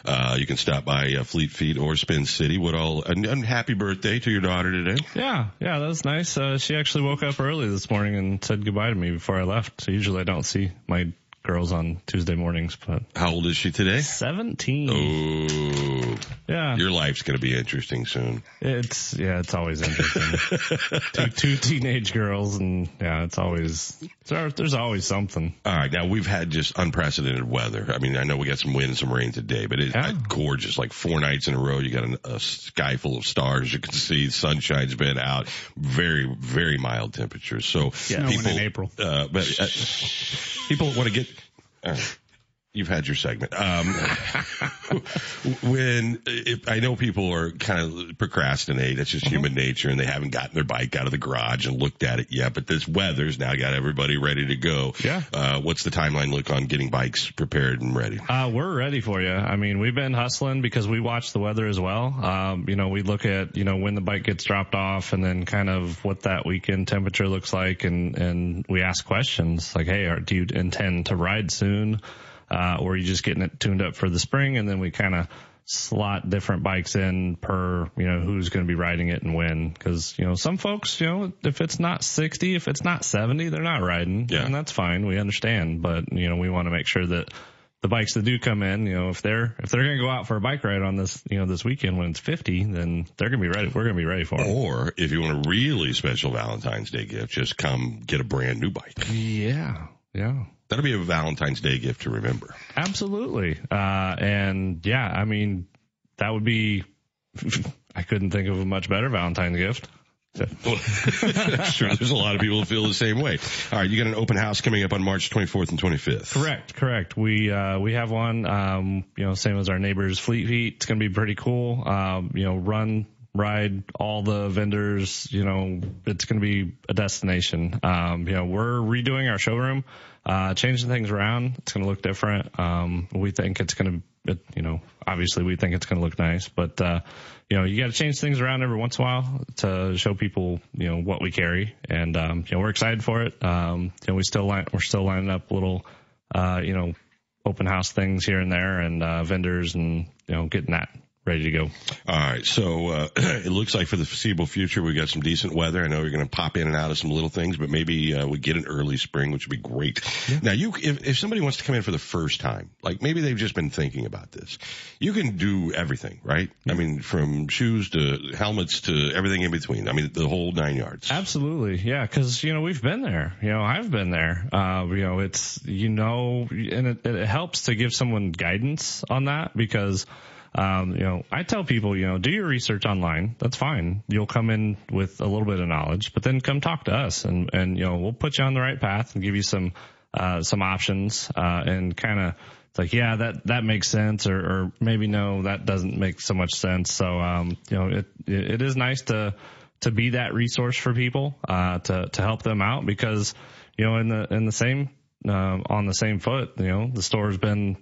Uh, you can stop by uh, Fleet Feet or Spin City. What all, and, and happy birthday to your daughter today. Yeah, yeah, that was nice. Uh, she actually woke up early this morning and said goodbye to me before I left. So usually I don't see my girls on Tuesday mornings, but How old is she today? 17. Oh, Yeah. your life's going to be interesting soon. It's, yeah, it's always interesting. [LAUGHS] two, two teenage girls and yeah, it's always, there, there's always something. All right. Now we've had just unprecedented weather. I mean, I know we got some wind and some rain today, but it's Yeah. gorgeous. Like four nights in a row, you got an, a sky full of stars. You can see sunshine's been out. Very, very mild temperatures. So Snowing people, in April. uh, but uh, people want to get. Uh, You've had your segment. Um, [LAUGHS] when if, I know people are kind of procrastinate, it's just human nature, and they haven't gotten their bike out of the garage and looked at it yet. But this weather's now got everybody ready to go. Yeah. Uh, what's the timeline look on getting bikes prepared and ready? Uh, we're ready for you. I mean, we've been hustling because we watch the weather as well. Um, you know, we look at, you know, when the bike gets dropped off and then kind of what that weekend temperature looks like. And, and we ask questions like, Hey, are, do you intend to ride soon? Uh, or are you just getting it tuned up for the spring? And then we kind of slot different bikes in per, you know, who's going to be riding it and when. Cause, you know, some folks, you know, if it's not 60, if it's not 70, they're not riding. Yeah. And that's fine. We understand. But, you know, we want to make sure that the bikes that do come in, you know, if they're if they're going to go out for a bike ride on this, you know, this weekend when it's 50, then they're going to be ready. We're going to be ready for them. Or if you want a really special Valentine's Day gift, just come get a brand new bike. Yeah, yeah, That'll be a Valentine's Day gift to remember. absolutely. Uh, and yeah, I mean, that would be. [LAUGHS] I couldn't think of a much better Valentine's gift. I'm sure [LAUGHS] there's a lot of people who feel the same way. All right, you got an open house coming up on March 24th and 25th. Correct, correct. We uh, we have one. Um, you know, same as our neighbors, Fleet Feet. It's going to be pretty cool. Um, you know, run, ride all the vendors. You know, it's going to be a destination. Um, you know, we're redoing our showroom, uh, changing things around. It's going to look different. Um, we think it's going to, you know, obviously we think it's going to look nice, but uh, you know, you got to change things around every once in a while to show people, you know, what we carry. And, um, you know, we're excited for it. Um, you know, we still line, we're still lining up little, uh, you know, open house things here and there and, uh, vendors and, you know, getting that ready to go. All right. So, uh, [CLEARS THROAT] it looks like for the foreseeable future, we've got some decent weather. I know you're going to pop in and out of some little things, but maybe, uh, we get an early spring, which would be great. Yeah. Now you, if, if somebody wants to come in for the first time, like maybe they've just been thinking about this, you can do everything, right? Yeah. I mean, from shoes to helmets to everything in between. I mean, the whole nine yards. Absolutely. Yeah. Cause, you know, we've been there, you know, I've been there. Uh, you know, it's, you know, and it, it helps to give someone guidance on that because, um, you know, I tell people, you know, do your research online. That's fine. You'll come in with a little bit of knowledge, but then come talk to us and, and, you know, we'll put you on the right path and give you some, uh, some options, uh, and kind of, it's like, yeah, that, that makes sense or, or maybe no, that doesn't make so much sense. So, um, you know, it, it is nice to, to be that resource for people, uh, to, to help them out because, you know, in the, in the same, uh, on the same foot, you know, the store's been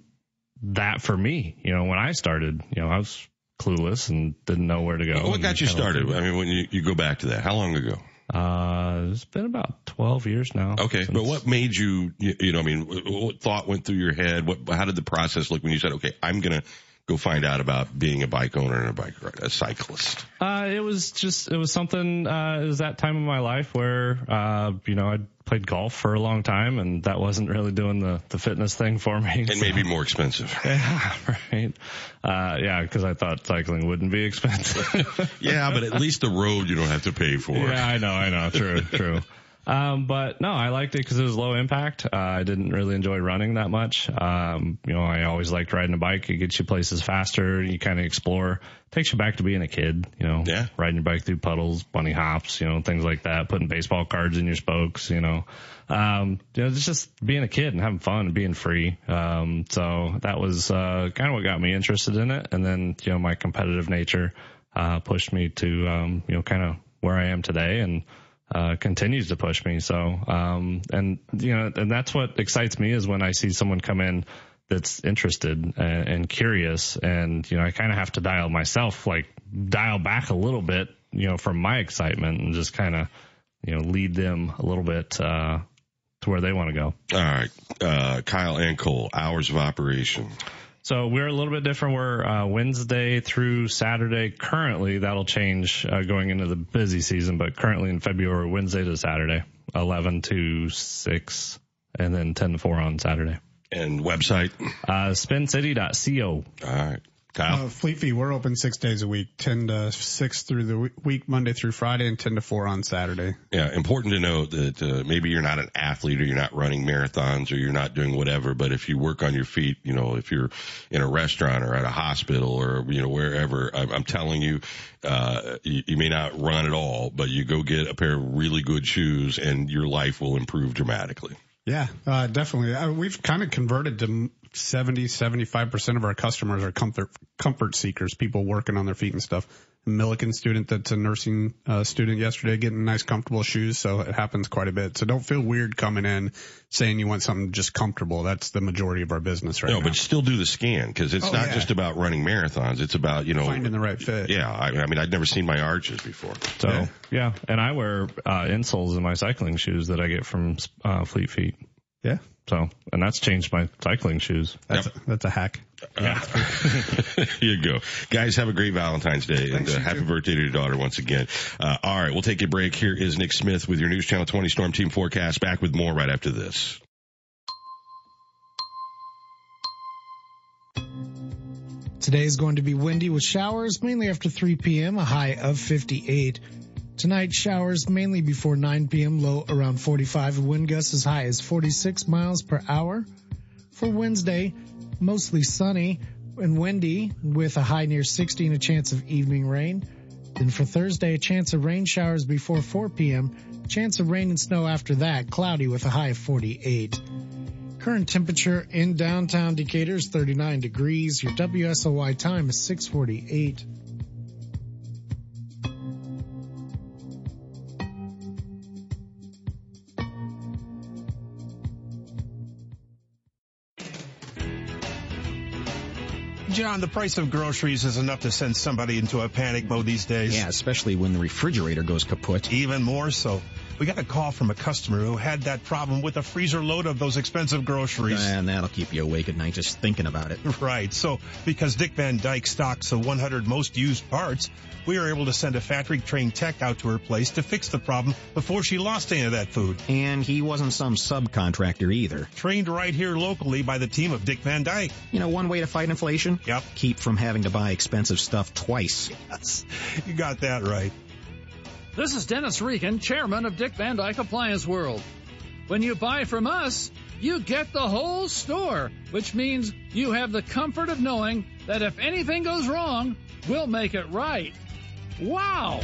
that for me. You know, when I started, you know, I was clueless and didn't know where to go. What got you started? I mean, when you, you go back to that, how long ago? Uh, it's been about 12 years now. Okay. But what made you, you, you know, I mean, what thought went through your head? What, how did the process look when you said, okay, I'm going to go find out about being a bike owner and a bike a cyclist? Uh, it was just, it was something, uh, it was that time of my life where, uh, you know, I'd played golf for a long time and that wasn't really doing the, the fitness thing for me. And so. maybe more expensive. [LAUGHS] Yeah, right. Uh, yeah, cause I thought cycling wouldn't be expensive. [LAUGHS] yeah, but at least the road you don't have to pay for. Yeah, I know, I know. True, true. Um, but no, I liked it because it was low impact. Uh, I didn't really enjoy running that much. Um, you know, I always liked riding a bike. It gets you places faster. And you kind of explore. Takes you back to being a kid. You know, yeah. riding your bike through puddles, bunny hops, you know, things like that. Putting baseball cards in your spokes. You know, um, you know, it's just being a kid and having fun and being free. Um, so that was uh, kind of what got me interested in it. And then you know, my competitive nature uh, pushed me to um, you know, kind of where I am today and uh, continues to push me. So, um, and you know, and that's what excites me is when I see someone come in that's interested and, and curious, and you know, I kind of have to dial myself, like dial back a little bit, you know, from my excitement and just kind of, you know, lead them a little bit. Uh, to where they want to go. All right. Uh, Kyle and Cole, hours of operation. So we're a little bit different. We're uh, Wednesday through Saturday. Currently, that'll change uh, going into the busy season, but currently in February, Wednesday to Saturday, 11 to 6, and then 10 to 4 on Saturday. And website? Uh, spincity.co. All right. Kyle? Uh, Fleet Feet, we're open six days a week, 10 to 6 through the week, Monday through Friday, and 10 to 4 on Saturday. Yeah, important to know that uh, maybe you're not an athlete or you're not running marathons or you're not doing whatever, but if you work on your feet, you know, if you're in a restaurant or at a hospital or, you know, wherever, I'm, I'm telling you, uh, you, you may not run at all, but you go get a pair of really good shoes and your life will improve dramatically. Yeah, uh, definitely. Uh, we've kind of converted to 70, 75% of our customers are comfort, comfort seekers, people working on their feet and stuff. A Millikin student that's a nursing uh, student yesterday getting nice comfortable shoes. So it happens quite a bit. So don't feel weird coming in saying you want something just comfortable. That's the majority of our business right no, now. No, but still do the scan because it's oh, not yeah. just about running marathons. It's about, you know, finding the right fit. Yeah. I, I mean, I'd never seen my arches before. So yeah. yeah. And I wear, uh, insoles in my cycling shoes that I get from, uh, Fleet Feet. Yeah. So, and that's changed my cycling shoes. That's, yep. a, that's a hack. Yeah. [LAUGHS] Here you go. Guys, have a great Valentine's Day Thanks, and uh, happy too. birthday to your daughter once again. Uh, all right. We'll take a break. Here is Nick Smith with your News Channel 20 Storm Team forecast. Back with more right after this. Today is going to be windy with showers mainly after 3 p.m., a high of 58. Tonight, showers mainly before 9 p.m., low around 45, wind gusts as high as 46 miles per hour. For Wednesday, mostly sunny and windy with a high near 60 and a chance of evening rain. Then for Thursday, a chance of rain showers before 4 p.m. Chance of rain and snow after that, cloudy with a high of 48. Current temperature in downtown Decatur is 39 degrees. Your WSOY time is 648. John, the price of groceries is enough to send somebody into a panic mode these days. Yeah, especially when the refrigerator goes kaput. Even more so. We got a call from a customer who had that problem with a freezer load of those expensive groceries. And that'll keep you awake at night just thinking about it. [LAUGHS] Right. So, because Dick Van Dyke stocks the 100 most used parts, we were able to send a factory trained tech out to her place to fix the problem before she lost any of that food. And he wasn't some subcontractor either. Trained right here locally by the team of Dick Van Dyke. You know, one way to fight inflation? Yep. Keep from having to buy expensive stuff twice. [LAUGHS] Yes. You got that right. This is Dennis Regan, chairman of Dick Van Dyke Appliance World. When you buy from us, you get the whole store, which means you have the comfort of knowing that if anything goes wrong, we'll make it right. Wow!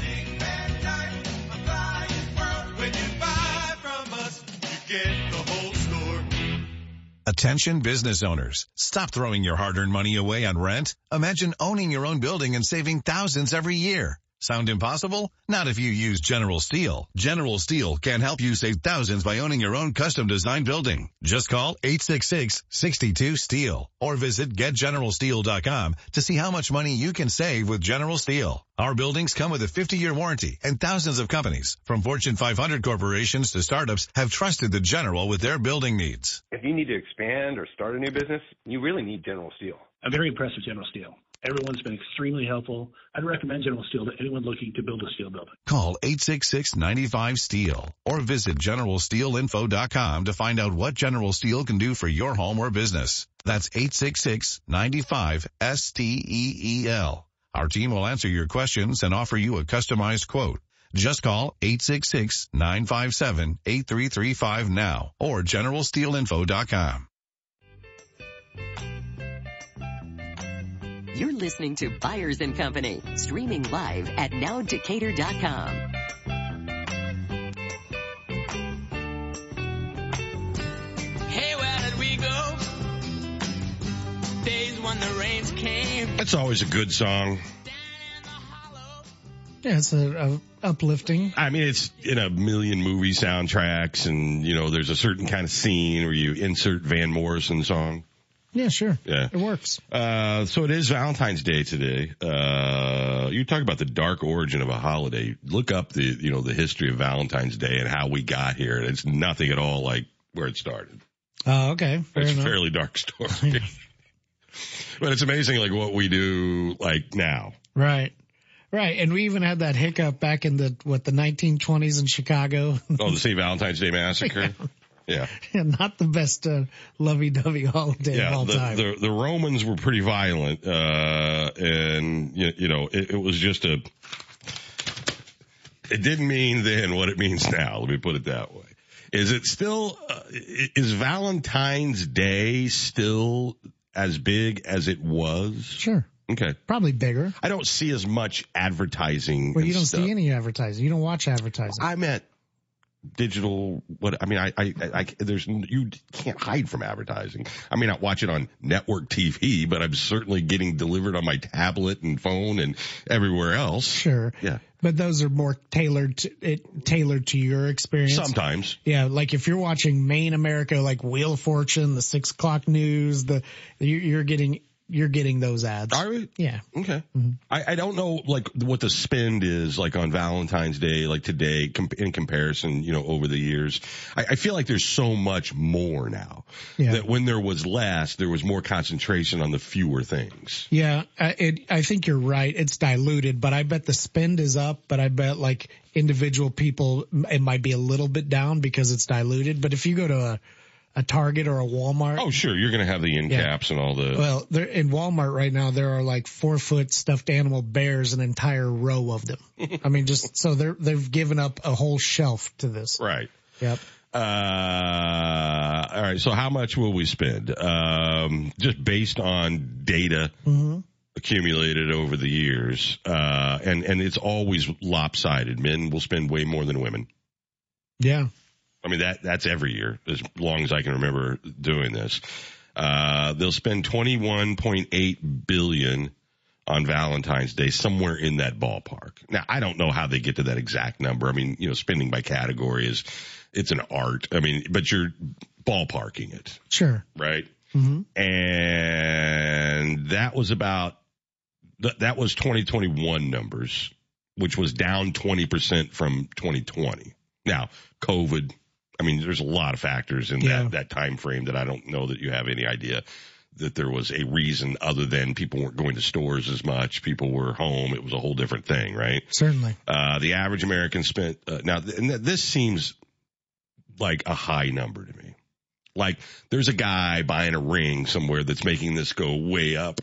Attention business owners. Stop throwing your hard-earned money away on rent. Imagine owning your own building and saving thousands every year. Sound impossible? Not if you use General Steel. General Steel can help you save thousands by owning your own custom designed building. Just call 866-62-STEEL or visit getgeneralsteel.com to see how much money you can save with General Steel. Our buildings come with a 50-year warranty and thousands of companies, from Fortune 500 corporations to startups, have trusted the General with their building needs. If you need to expand or start a new business, you really need General Steel. I'm very impressed with General Steel. Everyone's been extremely helpful. I'd recommend General Steel to anyone looking to build a steel building. Call 866-95-STEEL or visit GeneralSteelInfo.com to find out what General Steel can do for your home or business. That's 866-95-STEEL. Our team will answer your questions and offer you a customized quote. Just call 866-957-8335 now or GeneralSteelInfo.com. You're listening to Byers and Company, streaming live at nowdecatur.com. Hey, where did we go? Days when the rains came. That's always a good song. Yeah, it's a, a uplifting. I mean, it's in a million movie soundtracks, and you know, there's a certain kind of scene where you insert Van Morrison song. Yeah, sure. Yeah. It works. Uh, so it is Valentine's Day today. Uh, you talk about the dark origin of a holiday. Look up the, you know, the history of Valentine's Day and how we got here. It's nothing at all like where it started. Oh, okay. Fair it's enough. a fairly dark story. [LAUGHS] but it's amazing like what we do like now. Right. Right. And we even had that hiccup back in the, what, the 1920s in Chicago. Oh, the St. [LAUGHS] Valentine's Day massacre. Yeah. [LAUGHS] Not the best uh, lovey-dovey holiday yeah, of all the, time. The, the Romans were pretty violent, uh, and you, you know, it, it was just a, it didn't mean then what it means now. Let me put it that way. Is it still, uh, is Valentine's Day still as big as it was? Sure. Okay. Probably bigger. I don't see as much advertising. Well, you don't stuff. see any advertising. You don't watch advertising. I meant digital what I mean I, I I there's you can't hide from advertising. I may not watch it on network TV, but I'm certainly getting delivered on my tablet and phone and everywhere else. Sure. Yeah. But those are more tailored to it, tailored to your experience. Sometimes. Yeah, like if you're watching Main America, like Wheel of Fortune, the six o'clock news, the you- you're getting you're getting those ads. Are we? Yeah. Okay. Mm-hmm. I, I don't know like what the spend is like on Valentine's Day, like today com- in comparison, you know, over the years. I, I feel like there's so much more now Yeah. that when there was less, there was more concentration on the fewer things. Yeah, I- it, I think you're right. It's diluted, but I bet the spend is up, but I bet like individual people, it might be a little bit down because it's diluted. But if you go to a, a Target or a Walmart. Oh, sure. You're going to have the end Yeah. caps and all the. Well, there in Walmart right now, there are like four foot stuffed animal bears, an entire row of them. [LAUGHS] I mean, just so they're, they've given up a whole shelf to this. Right. Yep. Uh, all right. So how much will we spend? Um, just based on data. hmm accumulated over the years, uh, and and it's always lopsided. Men will spend way more than women. Yeah. I mean that that's every year as long as I can remember doing this. Uh, they'll spend 21.8 billion on Valentine's Day, somewhere in that ballpark. Now, I don't know how they get to that exact number. I mean, you know, spending by category is, it's an art. I mean, but you're ballparking it, Sure. right? hmm And that was about, th- that was 2021 numbers, which was down 20% from 2020. Now, COVID, I mean, there's a lot of factors in Yeah. that, that time frame that I don't know that you have any idea that there was a reason other than people weren't going to stores as much. People were home. It was a whole different thing, right? Certainly. Uh, the average American spent, uh, now, th- and th- this seems like a high number to me. Like there's a guy buying a ring somewhere that's making this go way up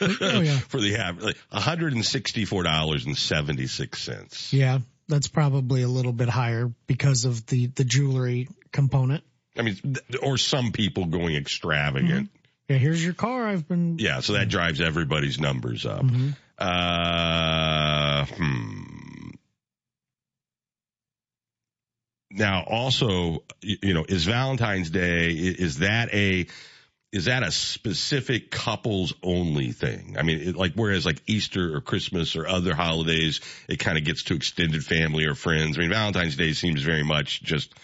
Oh, yeah. [LAUGHS] for the average, like $164.76. Yeah. That's probably a little bit higher because of the, the jewelry component. I mean, or some people going extravagant. Yeah. Here's your car. I've been. Yeah, so that drives everybody's numbers up. Mhm. Uh, hmm. Now, also, you know, is Valentine's Day is that a is that a specific couples only thing? I mean, it, like whereas like Easter or Christmas or other holidays, it kind of gets to extended family or friends. I mean, Valentine's Day seems very much just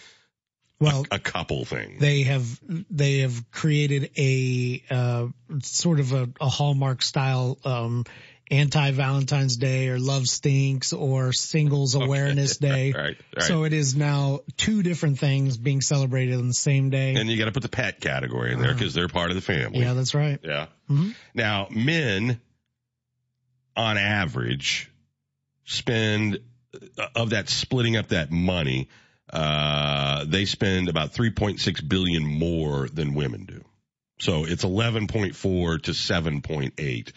Well, a couple thing. they have they have created a uh, sort of a, a hallmark style um, anti Valentine's Day or Love Stinks or Singles Awareness Day. Right, right. So it is now two different things being celebrated on the same day. And you got to put the pet category in there because they're part of the family. yeah, that's right. Yeah. Mhm. Now, men on average spend uh, of that splitting up that money, uh, they spend about 3.6 billion more than women do. So it's 11.4 to 7.8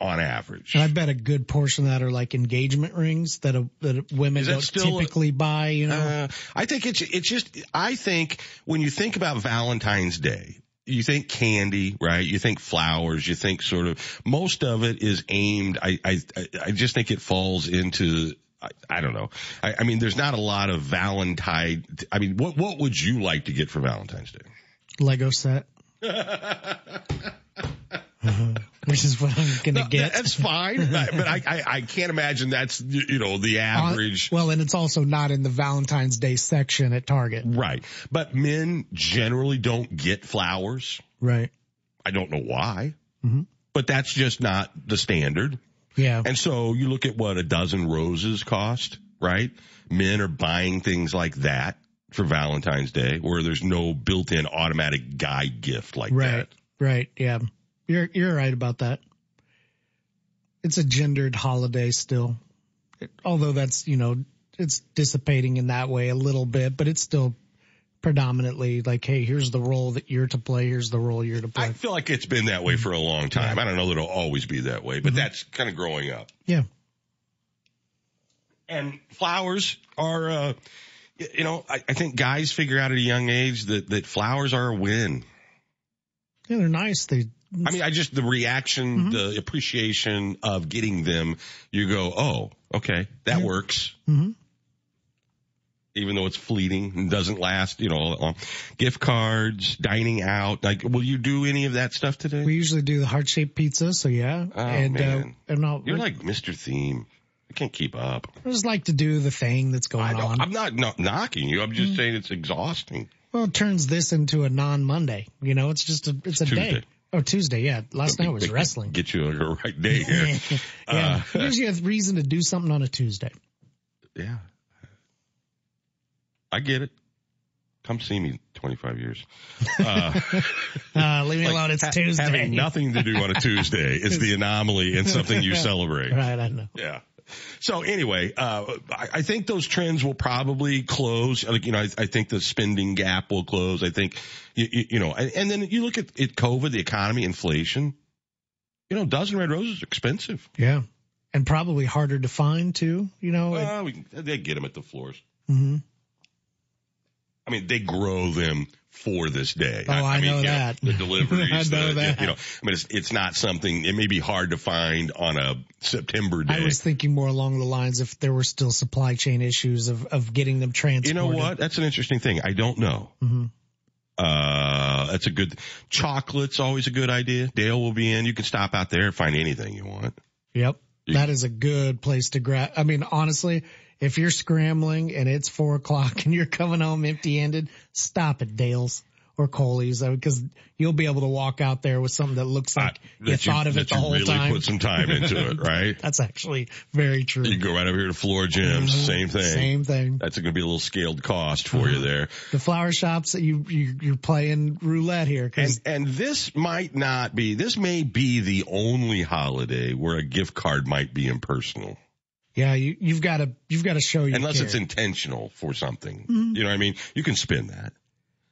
on average. And I bet a good portion of that are like engagement rings that a, that women that don't typically buy. You know, Uh, I think it's it's just I think when you think about Valentine's Day, you think candy, right? You think flowers, you think sort of most of it is aimed. I I I just think it falls into. I, I don't know. I, I mean, there's not a lot of Valentine. I mean, what what would you like to get for Valentine's Day? Lego set. [LAUGHS] Uh-huh. [LAUGHS] Which is what I'm gonna No, get. That's fine, but, but I, I I can't imagine that's you know the average. Uh, well, and it's also not in the Valentine's Day section at Target. Right. But men generally don't get flowers. Right. I don't know why, Mhm. but that's just not the standard. Yeah. And so you look at what a dozen roses cost, right? Men are buying things like that for Valentine's Day where there's no built-in automatic guy gift like right. that. Right. Right. Yeah. You're you're right about that. It's a gendered holiday still. It- although that's, you know, it's dissipating in that way a little bit, but it's still predominantly like, hey, here's the role that you're to play, here's the role you're to play. I feel like it's been that way for a long time. I don't know that it'll always be that way, Mm-hmm. but that's kind of growing up. yeah. And flowers are, uh, you know, I, I think guys figure out at a young age that, that flowers are a win. Yeah, they're nice. They I mean, I just, the reaction, the appreciation of getting them, you go, oh, okay, that works. Mhm. Even though it's fleeting and doesn't last, you know, all that long. gift cards, dining out. Like, will you do any of that stuff today? we usually do the heart shaped pizza, so yeah. Oh, and man. uh and You're like Mr. Theme. I can't keep up. I just like to do the thing that's going on. I'm not, not knocking you. I'm just saying it's exhausting. Well, it turns this into a non-Monday. You know, it's just a it's a Tuesday. day. Oh, Tuesday. Yeah, last night was wrestling. Get you on a right day [LAUGHS] here. yeah, Uh, gives you a reason to do something on a Tuesday. Yeah. I get it. Come see me 25 years. Uh, [LAUGHS] Uh, leave me like alone. It's ha- Tuesday. Having nothing to do on a Tuesday is the [LAUGHS] anomaly and something you celebrate. Right, I know. Yeah. So anyway, uh, I, I think those trends will probably close. Like, you know, I, I think the spending gap will close. I think, you, you, you know, and, and then you look at it, COVID, the economy, inflation. You know, dozen red roses are expensive. Yeah, and probably harder to find too. You know. it- we, they get them at the floors. mhm. I mean, they grow them for this day. Oh, I mean, know that. the [LAUGHS] deliveries, I know the, that. you know, I mean, it's, it's not something, it may be hard to find on a September day. I was thinking more along the lines if there were still supply chain issues of, of getting them transported. you know what? That's an interesting thing. I don't know. Mm-hmm. Uh, that's a good, chocolate's always a good idea. Dale will be in. You can stop out there and find anything you want. Yep. That is a good place to grab. I mean, honestly, if you're scrambling and it's four o'clock [LAUGHS] and you're coming home empty handed, stop it, Dale's or Coley's because you'll be able to walk out there with something that looks like you That thought of that it the you whole really time. put some time into it, [LAUGHS] right? That's actually very true. You go right over here to Floor Gyms, Mhm. same thing. Same thing. That's going to be a little scaled cost for you there. The flower shops that you, you you're playing roulette here And, and this might not be, this may be the only holiday where a gift card might be impersonal. yeah, you you've got to you've got to show you Unless care. it's intentional for something. Mhm. You know what I mean? You can spin that.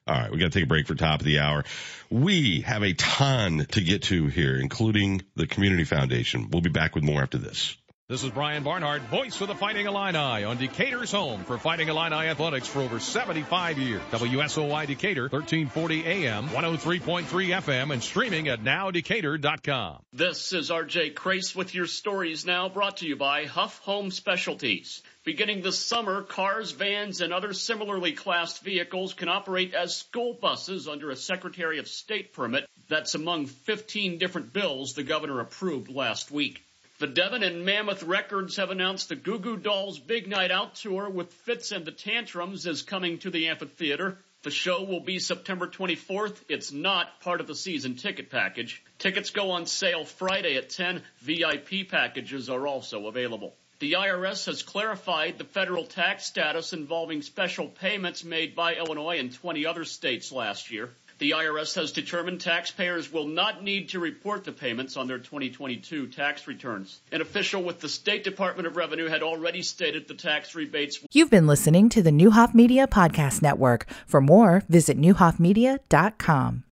All right, we got to take a break for top of the hour. We have a ton to get to here, including the Community Foundation. We'll be back with more after this. This is Brian Barnhart, voice of the Fighting Illini on Decatur's home for Fighting Illini athletics for over 75 years. WSOY Decatur, 1340 AM, 103.3 FM, and streaming at nowdecatur.com. This is RJ Crace with your stories now brought to you by Huff Home Specialties. Beginning this summer, cars, vans, and other similarly classed vehicles can operate as school buses under a Secretary of State permit that's among 15 different bills the governor approved last week. The Devon and Mammoth Records have announced the Goo Goo Dolls Big Night Out Tour with Fitz and the Tantrums is coming to the amphitheater. The show will be September 24th. It's not part of the season ticket package. Tickets go on sale Friday at 10. VIP packages are also available. The IRS has clarified the federal tax status involving special payments made by Illinois and 20 other states last year. The IRS has determined taxpayers will not need to report the payments on their 2022 tax returns. An official with the State Department of Revenue had already stated the tax rebates You've been listening to the Neuhoff Media Podcast Network. For more, visit neuhoffmedia.com.